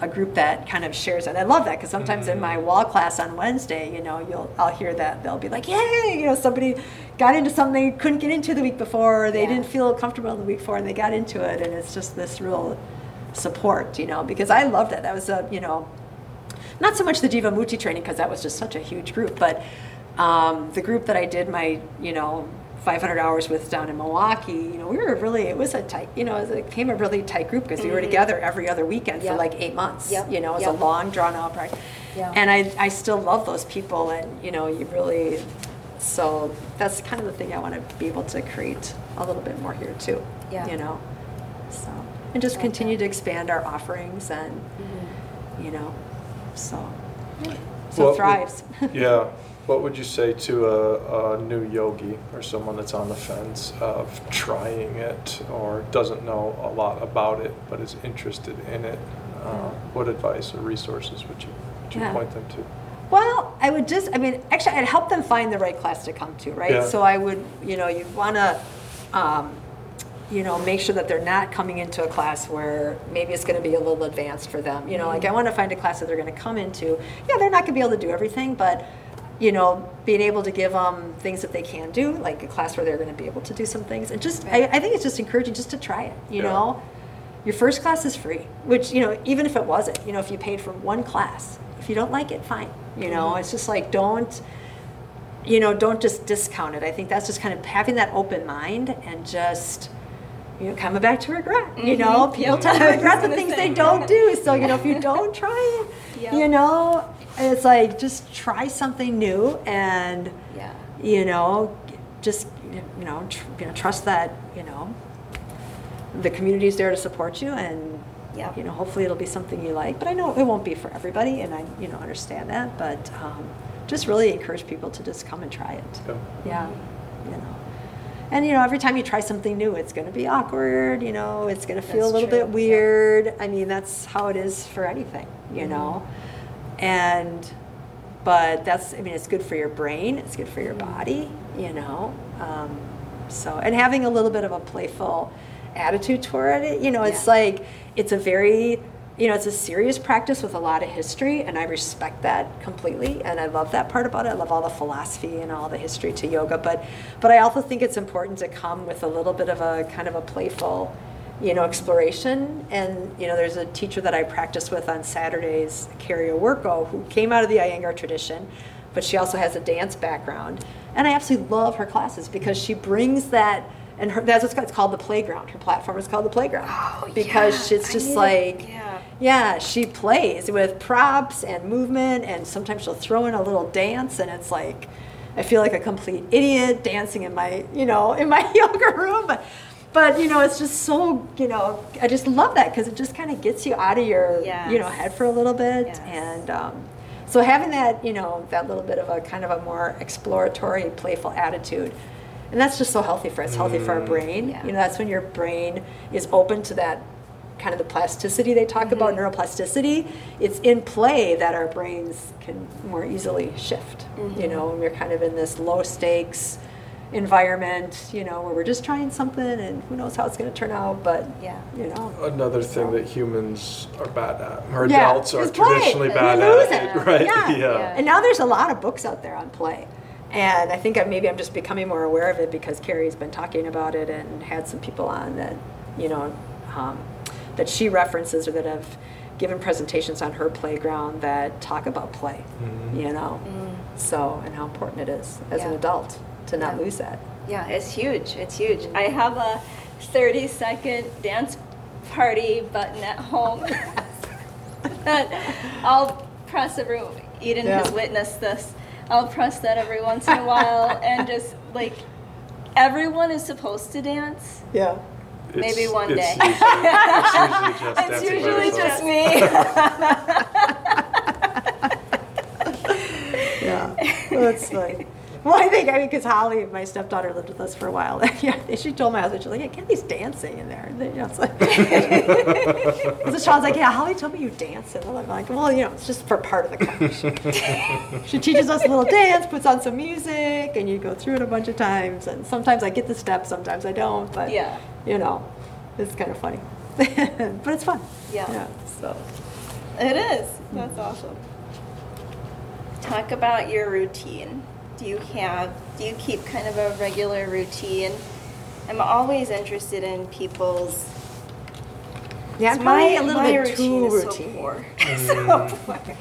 a group that kind of shares it. I love that because sometimes in my wall class on Wednesday, you know, you'll I'll hear that they'll be like, "Yay!" You know, somebody got into something they couldn't get into the week before, or they Yeah. didn't feel comfortable the week before, and they got into it, and it's just this real support, you know, because I loved that. That was a, you know, not so much the Jivamukti training because that was just such a huge group, but um, the group that I did my, you know, 500 hours with down in Milwaukee, you know, we were really, it was a tight, you know, it became a really tight group because we were Mhm. together every other weekend for like eight months. Yep. You know, it was Yep. a long, drawn out practice. Yeah. And I, I still love those people and, you know, you really, so that's kind of the thing I want to be able to create a little bit more here too. Yeah. You know, so, and just continue to expand our offerings and, Mhm. you know, so, so What it would- thrives. Yeah. What would you say to a, a new yogi or someone that's on the fence of trying it or doesn't know a lot about it but is interested in it? Uh, what advice or resources would you, would you Yeah. point them to? Well, I would just, I mean, actually, I'd help them find the right class to come to, right? Yeah. So I would, you know, you want to, um, you know, make sure that they're not coming into a class where maybe it's going to be a little advanced for them. You know, like I want to find a class that they're going to come into. Yeah, they're not going to be able to do everything, but, you know, being able to give them things that they can do, like a class where they're going to be able to do some things. And just, I, I think it's just encouraging just to try it, you Yeah. know? Your first class is free, which, you know, even if it wasn't, you know, if you paid for one class, if you don't like it, fine. You know, Mhm. it's just like, don't, you know, don't just discount it. I think that's just kind of having that open mind and just, you know, coming back to regret. You know, people Yep. tend to regret the things say. they don't do. So, you know, if you don't try it, Yep. you know, it's like just try something new and, Yeah. you know, just, you know, tr- you know, trust that, you know, the community is there to support you and, Yep. you know, hopefully it'll be something you like. But I know it won't be for everybody and I, you know, understand that. But um, just really encourage people to just come and try it. Yeah. Yeah, you know. And you know, every time you try something new, it's going to be awkward. You know, it's going to feel That's a little true, bit yeah. weird. I mean, that's how it is for anything. You Mm-hmm. know, and but that's I mean, it's good for your brain. It's good for your Mm-hmm. body. You know, um, so and having a little bit of a playful attitude toward it. You know, it's Yeah. like it's a very you know, it's a serious practice with a lot of history, and I respect that completely, and I love that part about it. I love all the philosophy and all the history to yoga, but but I also think it's important to come with a little bit of a kind of a playful, you know, exploration. And you know, there's a teacher that I practice with on Saturdays, Carrie Owerko, who came out of the Iyengar tradition, but she also has a dance background, and I absolutely love her classes because she brings that. And her, that's what's called, it's called the playground. Her platform is called the playground Oh, because yeah. it's just like yeah. Yeah, she plays with props and movement, and sometimes she'll throw in a little dance, and it's like I feel like a complete idiot dancing in my, you know, in my yoga room. But, but you know, it's just so, you know, I just love that because it just kind of gets you out of your, you know, head for a little bit, Yes. and um, so having that, you know, that little bit of a kind of a more exploratory, playful attitude. And that's just so healthy for us, healthy for our brain. Yeah. You know, that's when your brain is open to that kind of the plasticity they talk about, Mm-hmm. neuroplasticity. It's in play that our brains can more easily shift. Mm-hmm. You know, when we're kind of in this low stakes environment, you know, where we're just trying something and who knows how it's going to turn out, but, Yeah. you know. Another thing that humans are bad at, or Yeah, adults are is play. traditionally You bad at, it. right? Yeah. Yeah. And now there's a lot of books out there on play. And I think I, maybe I'm just becoming more aware of it because Carrie's been talking about it and had some people on that, you know, um, that she references or that have given presentations on her playground that talk about play, you know. So, and how important it is as an Mm. Adult to not Yeah. lose that. Yeah, it's huge. It's huge. I have a 30 second dance party button at home that I'll press every. Eden has witnessed this. I'll press that every once in a while and just like everyone is supposed to dance. Yeah. Maybe one it's day. Usually, it's usually just It's usually just me. Yeah, that's funny. Well, I think I mean because Holly, my stepdaughter, lived with us for a while. yeah, she told my husband, she's like, "Yeah, Kathy's dancing in there." And then, you know, it's like, so Sean's like, "Yeah, Holly told me you dance," and I'm like, "Well, you know, it's just for part of the class." she teaches us a little dance, puts on some music, and you go through it a bunch of times. And sometimes I get the steps, sometimes I don't. But Yeah. You know, it's kind of funny, but it's fun. Yeah. Yeah. So. It is. That's awesome. Talk about your routine. Do you have, do you keep kind of a regular routine? I'm always interested in people's. Yeah, I'm my, probably a little my bit routine too routine. so poor. so.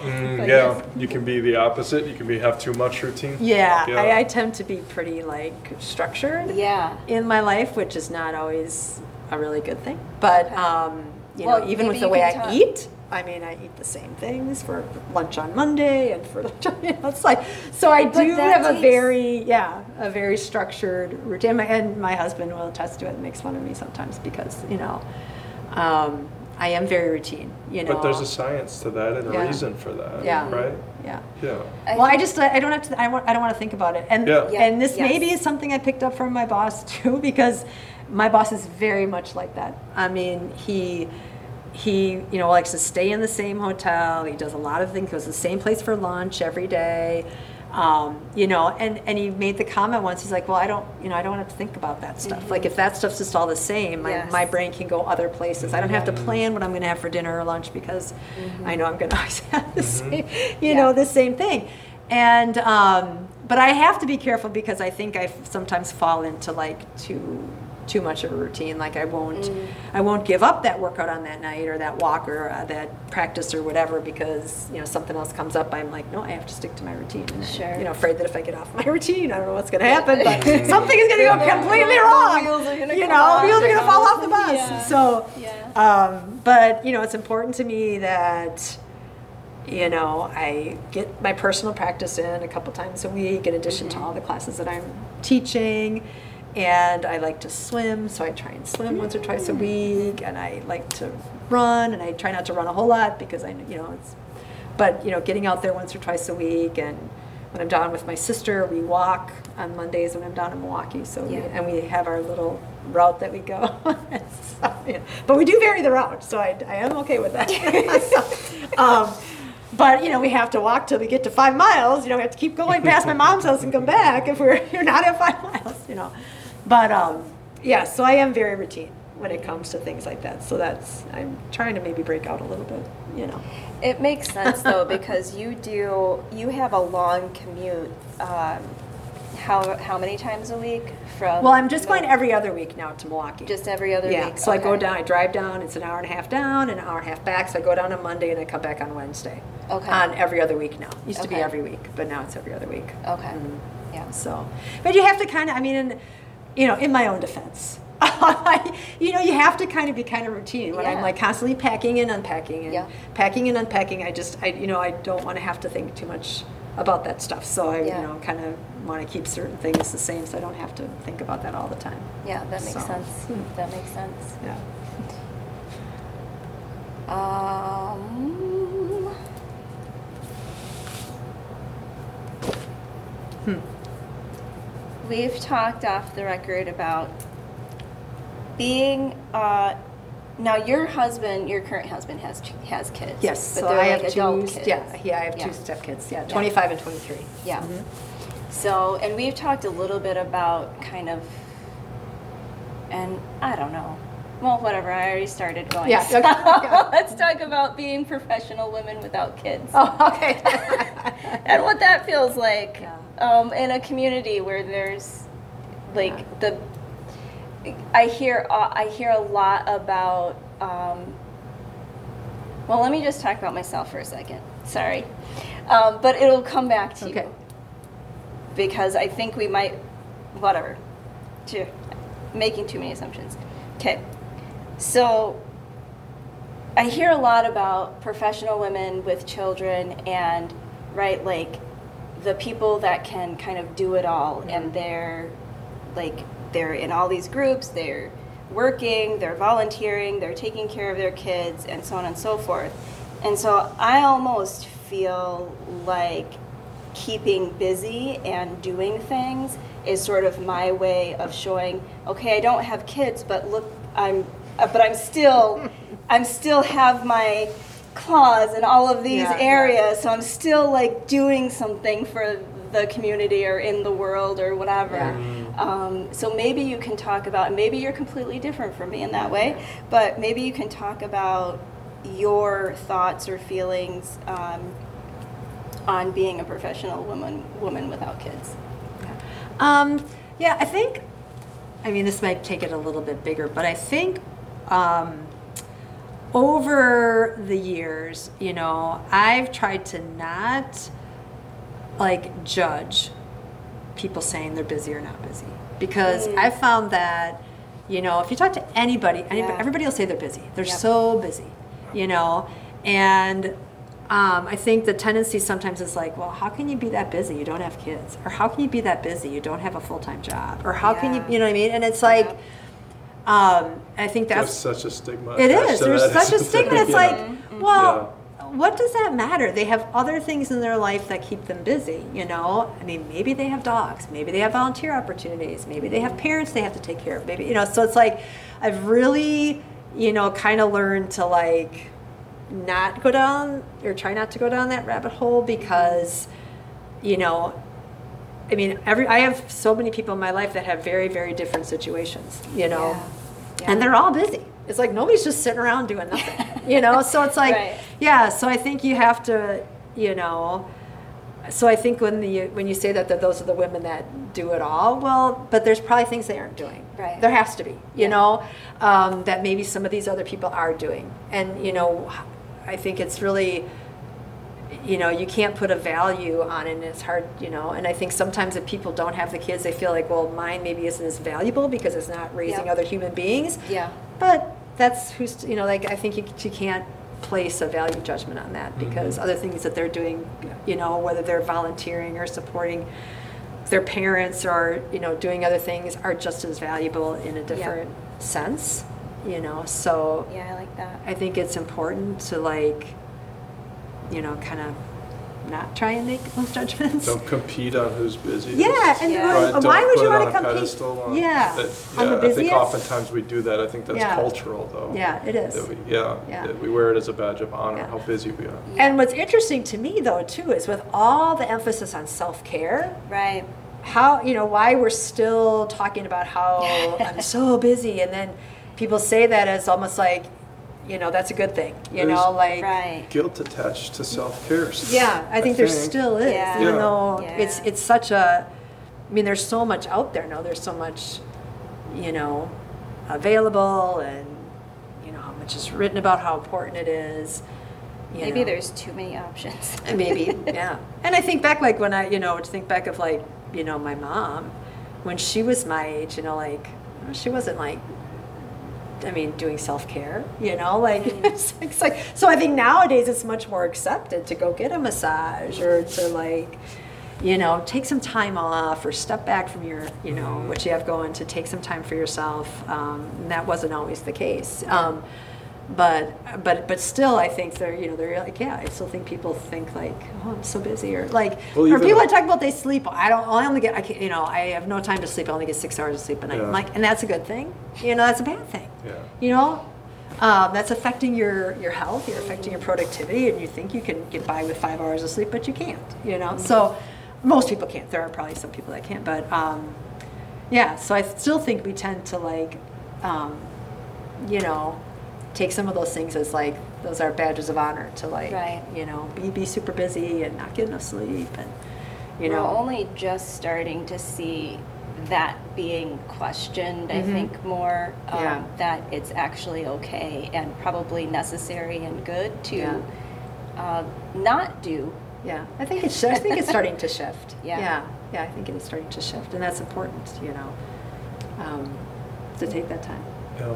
Mm, yeah, yes. you can be the opposite. You can be have too much routine. Yeah, Yeah. I, I tend to be pretty like structured Yeah. in my life, which is not always a really good thing. But Okay. um, you Well, know, even with the way I talk- eat, I mean, I eat the same things for lunch on Monday and for lunch. On, you know, it's like so. I But do that have a very yeah, a very structured routine. My, and my husband will attest to it. and Makes fun of me sometimes because you know, um, I am very routine. You know, But there's a science to that and a Yeah. reason for that. Yeah. Right. yeah. Yeah. Well, I just I don't have to I, want, I don't want to think about it. And Yeah. Yeah, and this yes. maybe is something I picked up from my boss too because my boss is very much like that. I mean, he he you know likes to stay in the same hotel. He does a lot of things. Goes to the same place for lunch every day. Um, you know, and and he made the comment once. He's like, "Well, I don't, you know, I don't have to think about that stuff. Like if that stuff's just all the same, my, Yes. my brain can go other places. I don't have to plan what I'm going to have for dinner or lunch because I know I'm going to always have the same, you know, the same thing. And um, but I have to be careful because I think I sometimes fall into like too too much of a routine. Like I won't I won't give up that workout on that night or that walk or uh, that practice or whatever because you know something else comes up. I'm like, no, I have to stick to my routine. And, Sure. You know, afraid that if I get off my routine, I don't know what's going to happen, but something is going to go completely wrong. wheels are gonna you know, wheels are going to fall off the bus. Yeah. So. Yeah. Um, but you know, it's important to me that you know I get my personal practice in a couple times a week, in addition to all the classes that I'm teaching. And I like to swim, so I try and swim once or twice a week. And I like to run, and I try not to run a whole lot because I, you know, it's. But you know, getting out there once or twice a week and when I'm down with my sister, we walk on Mondays when I'm down in Milwaukee. So we, Yeah. and we have our little route that we go. So, yeah. But we do vary the route, so I, I am okay with that. So, um, but you know, we have to walk till we get to five miles. You know, we have to keep going past my mom's house and come back if we're you're not at five miles. You know, but um, yeah. So I am very routine when it comes to things like that. So that's I'm trying to maybe break out a little bit. You know. It makes sense though because you do you have a long commute. Um, how how many times a week from? Well, I'm just going every other week now to Milwaukee. just every other yeah. week. So I go down. I drive down. It's an hour and a half down, an hour and a half back. So I go down on Monday and I come back on Wednesday. Okay. On every other week now. Used to be every week, but now it's every other week. Okay. Mhm. Yeah. So, but you have to kind of, I mean, in, you know, in my own defense, you know, you have to kind of be kind of routine. When I'm like constantly packing and unpacking and Yeah. packing and unpacking, I just, I, you know, I don't want to have to think too much about that stuff. So I, Yeah. you know, kind of want to keep certain things the same so I don't have to think about that all the time. Yeah, that makes So, sense. hmm. That makes sense. Yeah. Um, Hmm. We've talked off the record about being. Uh, now, your husband, your current husband, has has kids. Yes. but so they're I like have adult two. kids. Yeah. Yeah. I have Yeah. two stepkids. Yeah. 25 and 23. Yeah. Mhm. So, and we've talked a little bit about kind of, and I don't know. Well, whatever. I already started going. Yeah, So okay, yeah. let's talk about being professional women without kids. Oh, okay. and what that feels like Yeah. Um, in a community where there's like the I hear uh, I hear a lot about um, well let me just talk about myself for a second. Sorry. Um, but it'll come back to Okay. you because I think we might whatever to making too many assumptions. Okay. So I hear a lot about professional women with children and right like the people that can kind of do it all and they're like they're in all these groups they're working they're volunteering they're taking care of their kids and so on and so forth. And so i almost feel like keeping busy and doing things is sort of my way of showing okay i don't have kids but look i'm uh, but i'm still i'm still have my claws in all of these Yeah, yeah. areas. So i'm still like doing something for the community or in the world or whatever. Yeah. um, so maybe you can talk about maybe you're completely different from me in that way but maybe you can talk about your thoughts or feelings um, on being a professional woman woman without kids. Um, yeah, I think, I mean, this might take it a little bit bigger, but I think um, over the years, you know, I've tried to not like judge people saying they're busy or not busy because Mm. I found that, you know, if you talk to anybody, anybody Yeah. everybody will say they're busy. They're Yep. so busy, you know, and um, I think the tendency sometimes is like, well, how can you be that busy? You don't have kids, or how can you be that busy? You don't have a full time job, or how can you, you know what I mean? And it's like, um, I think There's that's such a stigma. It is. There's such a stigma. It's Yeah. like, well, what does that matter? They have other things in their life that keep them busy, you know? I mean, maybe they have dogs, maybe they have volunteer opportunities, maybe they have parents they have to take care of, maybe, you know, so it's like I've really, you know, kind of learned to like not go down or try not to go down that rabbit hole because, you know, I mean, every I have so many people in my life that have very, very different situations, you know, Yeah. Yeah. and they're all busy. It's like nobody's just sitting around doing nothing, you know. So it's like, Right. yeah. So I think you have to, you know. So I think when the when you say that, that those are the women that do it all, well, but there's probably things they aren't doing. Right. There has to be, you Yeah. know, um, that maybe some of these other people are doing, and you know, I think it's really you know you can't put a value on it and it's hard you know and i think sometimes if people don't have the kids they feel like well mine maybe isn't as valuable because it's not raising Yeah. other human beings. Yeah. But that's who's you know like i think you, you can't place a value judgment on that mm-hmm. because other things that they're doing you know whether they're volunteering or supporting their parents or you know doing other things are just as valuable in a different sense you know so yeah i like that. I think it's important to like, you know, kind of not try and make those judgments. Don't compete on who's busy. Yeah, and Yeah. Right, why don't would put you it want on to a compete? pedestal on- yeah, that- on the yeah, I think busiest. oftentimes we do that. I think that's Yeah. cultural, though. Yeah, it is. That we, yeah, Yeah. that we wear it as a badge of honor Yeah. how busy we are. And what's interesting to me though too is with all the emphasis on self care, Right. how you know why we're still talking about how I'm so busy, and then people say that as almost like, you know, that's a good thing. You There's- know, like Right. Guilt attached to self care. Yeah, I think there still is, Yeah. even Yeah. though it's Yeah. it's such a. I mean, there's so much out there now. There's so much, you know, available, and you know how much is written about how important it is. you Maybe know. there's too many options. And maybe, yeah. And I think back, like when I, you know, to think back of like, you know, my mom, when she was my age, you know, like she wasn't like, I mean, doing self care, you know, like it's, it's like. So I think nowadays it's much more accepted to go get a massage or to like, you know, take some time off or step back from your, you know, what you have going to take some time for yourself. Um, and that wasn't always the case. Um, but but but still, I think they're you know they're like yeah. I still think people think like oh I'm so busy or like Well, or people that talk about they sleep. I don't. I only get I can, you know I have no time to sleep. I only get six hours of sleep a night. Yeah. I'm like and that's a good thing. You know that's a bad thing. Yeah. You know. Um, that's affecting your, your health, you're affecting your productivity, and you think you can get by with five hours of sleep, but you can't, you know? So, most people can't. There are probably some people that can't, but um, yeah, so I still think we tend to like, um, you know, take some of those things as like those are badges of honor to like, Right. you know, be be super busy and not get enough sleep and you We're know, only just starting to see that being questioned, I Mhm. think, more. Um, Yeah. That it's actually okay and probably necessary and good to Yeah. uh, not do. yeah. I think it's I think it's starting to shift. Yeah. yeah, yeah. I think it is starting to shift, and that's important, you know, um, to take that time. Yeah.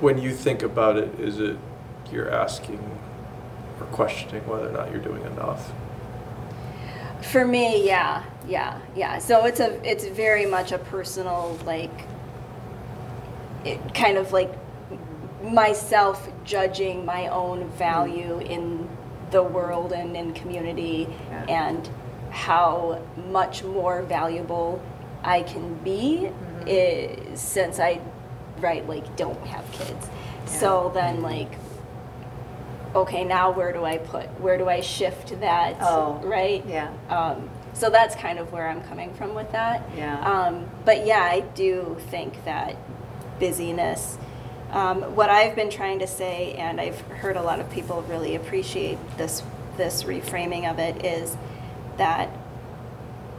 When you think about it, is it you're asking or questioning whether or not you're doing enough? For me, yeah, yeah, yeah. So it's a it's very much a personal like it kind of like myself judging my own value in the world and in community Yeah. and how much more valuable I can be Mhm. i- since I right like don't have kids. So then like okay, now where do I put where do I shift that Oh, right? Yeah, Um, so that's kind of where I'm coming from with that. Yeah. Um, but yeah, I do think that busyness. Um, what I've been trying to say, and I've heard a lot of people really appreciate this this reframing of it, is that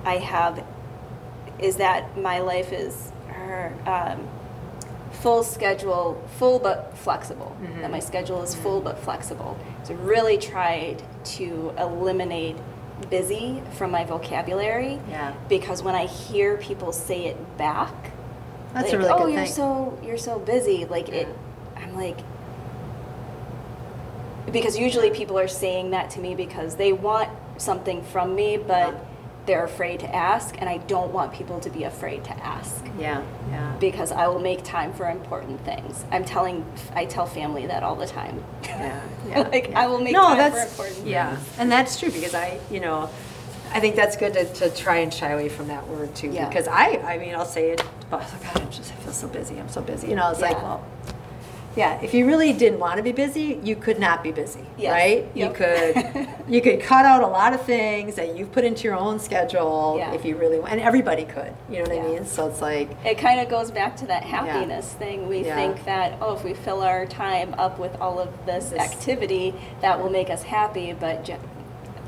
I have is that my life is her um, full schedule, full but flexible. That Mhm. my schedule is full but flexible. So really tried to eliminate busy from my vocabulary yeah. because when I hear people say it back, That's like, a really oh, you're thing. so you're so busy. Like it, I'm like, because usually people are saying that to me because they want something from me, but Yeah. They're afraid to ask, and I don't want people to be afraid to ask yeah, yeah. because I will make time for important things. I'm telling, I tell family that all the time. Yeah, yeah, like yeah. I will make no, time that's, for important Yeah, things. and that's true because I, you know, I think that's good to, to try and shy away from that word too. Yeah. Because I, I mean, I'll say it. Oh God, I just I feel so busy. I'm so busy. You know, it's like, well, yeah. If you really didn't want to be busy, you could not be busy, Yes. right? You could, you could cut out a lot of things that you've put into your own schedule Yeah. if you really, want, and everybody could. You know what Yeah. I mean? So it's like, It kind of goes back to that happiness thing. We Yeah. think that, oh, if we fill our time up with all of this, This- activity, that will make us happy, but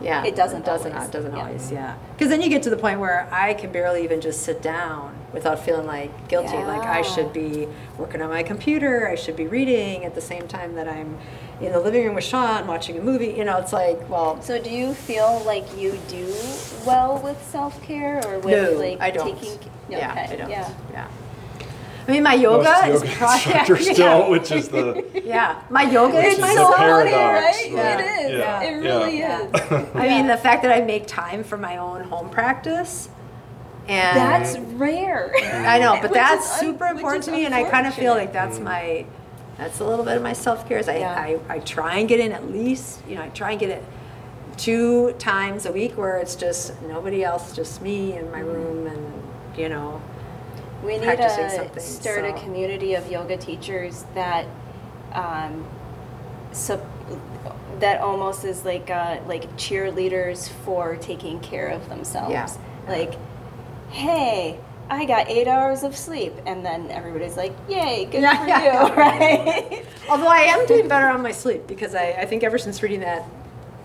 Yeah, It doesn't doesn't always. It doesn't Yeah. always. Yeah, because then you get to the point where I can barely even just sit down without feeling like guilty. Like I should be working on my computer. I should be reading at the same time that I'm in the living room with Sean watching a movie. You know, it's like, well, So do you feel like you do well with self-care or with no, like I don't. taking yeah, okay, I don't. Yeah. yeah. I mean, my yoga Most is yoga probably yeah, don't, which is the yeah. My yoga is is my the self paradox, right? Yeah. It is. Yeah. It really Yeah. is. I mean, the fact that I make time for my own home practice, and That's rare. I know, but that's is un- super important to me, and I kind of feel like that's my, that's a little bit of my self care. Is I, Yeah. I, I try and get in at least, you know, I try and get it two times a week where it's just nobody else, just me in my room and, you know, We need to something, start a community of yoga teachers that, um, sup- that almost is like uh, like cheerleaders for taking care of themselves. Yeah. Like, hey, I got eight hours of sleep, and then everybody's like, yay, good Yeah, for yeah, you, yeah. right? Although I am doing better on my sleep because I, I think ever since reading that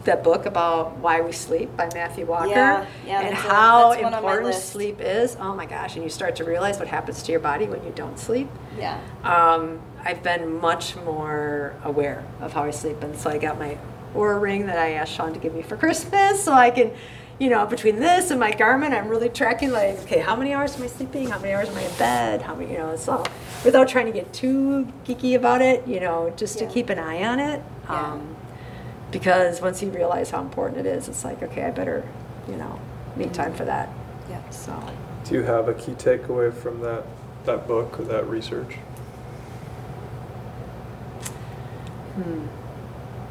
that book about why we sleep by Matthew Walker Yeah, yeah, and a- how that's one on my important sleep is. Oh my gosh! And you start to realize what happens to your body when you don't sleep. yeah. Um, I've been much more aware of how I sleep, and so I got my Oura ring that I asked Sean to give me for Christmas, so I can, you know, between this and my Garmin, I'm really tracking like, okay, how many hours am I sleeping? How many hours am I in bed? How many, you know, so without trying to get too geeky about it, you know, just Yeah. to keep an eye on it, Yeah. um, because once you realize how important it is, it's like, okay, I better, you know, make time for that. Yeah. So. Do you have a key takeaway from that, that book or that research? Hmm.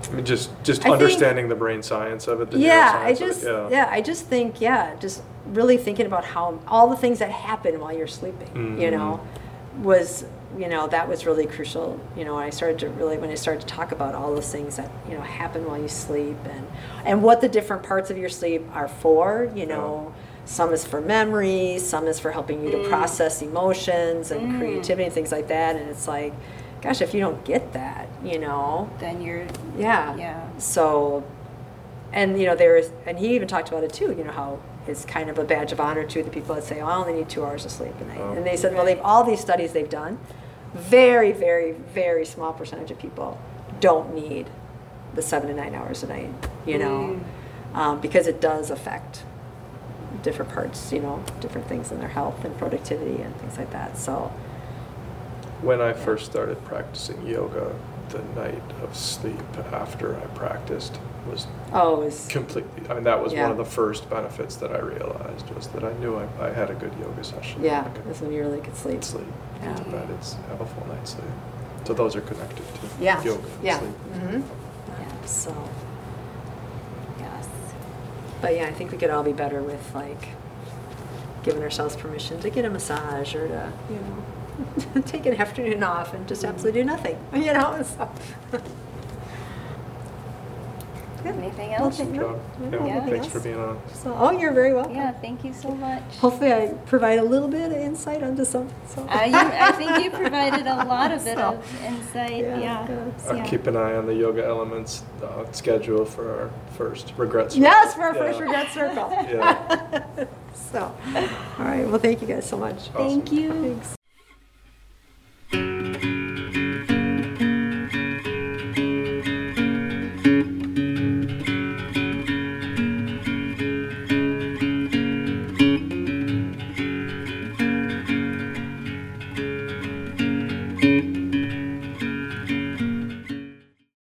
I mean, just, just I think- understanding the brain science of it, yeah i just it, yeah. i just think yeah just really thinking about how all the things that happen while you're sleeping you Mhm. know was you know that was really crucial you know i started to really when i started to talk about all those things that you know happen while you sleep and and what the different parts of your sleep are for you know some is for memory some is for helping you to Mm. process emotions and Mm. creativity and things like that and it's like gosh if you don't get that you know Then you're yeah. Yeah. So, and you know, there is, and he even talked about it too. You know how it's kind of a badge of honor to the people that say, "Oh, I only need two hours of sleep a night." Oh. And they said, well, they've all these studies they've done, very, very, very small percentage of people don't need the seven to nine hours a night. You know, um, because it does affect different parts. You know, different things in their health and productivity and things like that. So, When I first started practicing yoga, the night of sleep after I practiced was oh, was completely, I mean, that was Yeah. one of the first benefits that I realized was that I knew I, I had a good yoga session. yeah, that's when you really could sleep. sleep, Yeah. get to bed, it's, have a full night's sleep. So those are connected to Yeah. yoga and yeah. sleep. hmm Yeah. So. yes. But yeah, I think we could all be better with like giving ourselves permission to get a massage or to, you know, take an afternoon off and just absolutely do nothing, you know? So. Good. Anything Well, else? thank Good you. job. Yeah, Yeah, thanks for being on. So, oh, you're very welcome. Yeah, thank you so much. Hopefully, I provide a little bit of insight onto something. So. Uh, you, I think you provided a lot of bit So, of insight. yeah, Yeah. good. I'll Yeah. keep an eye on the yoga elements uh, schedule for our first regret. circle. Yes, for our first Yeah. regret circle. Yeah. so, all right. Well, thank you guys so much. Awesome. Thank you. Thanks.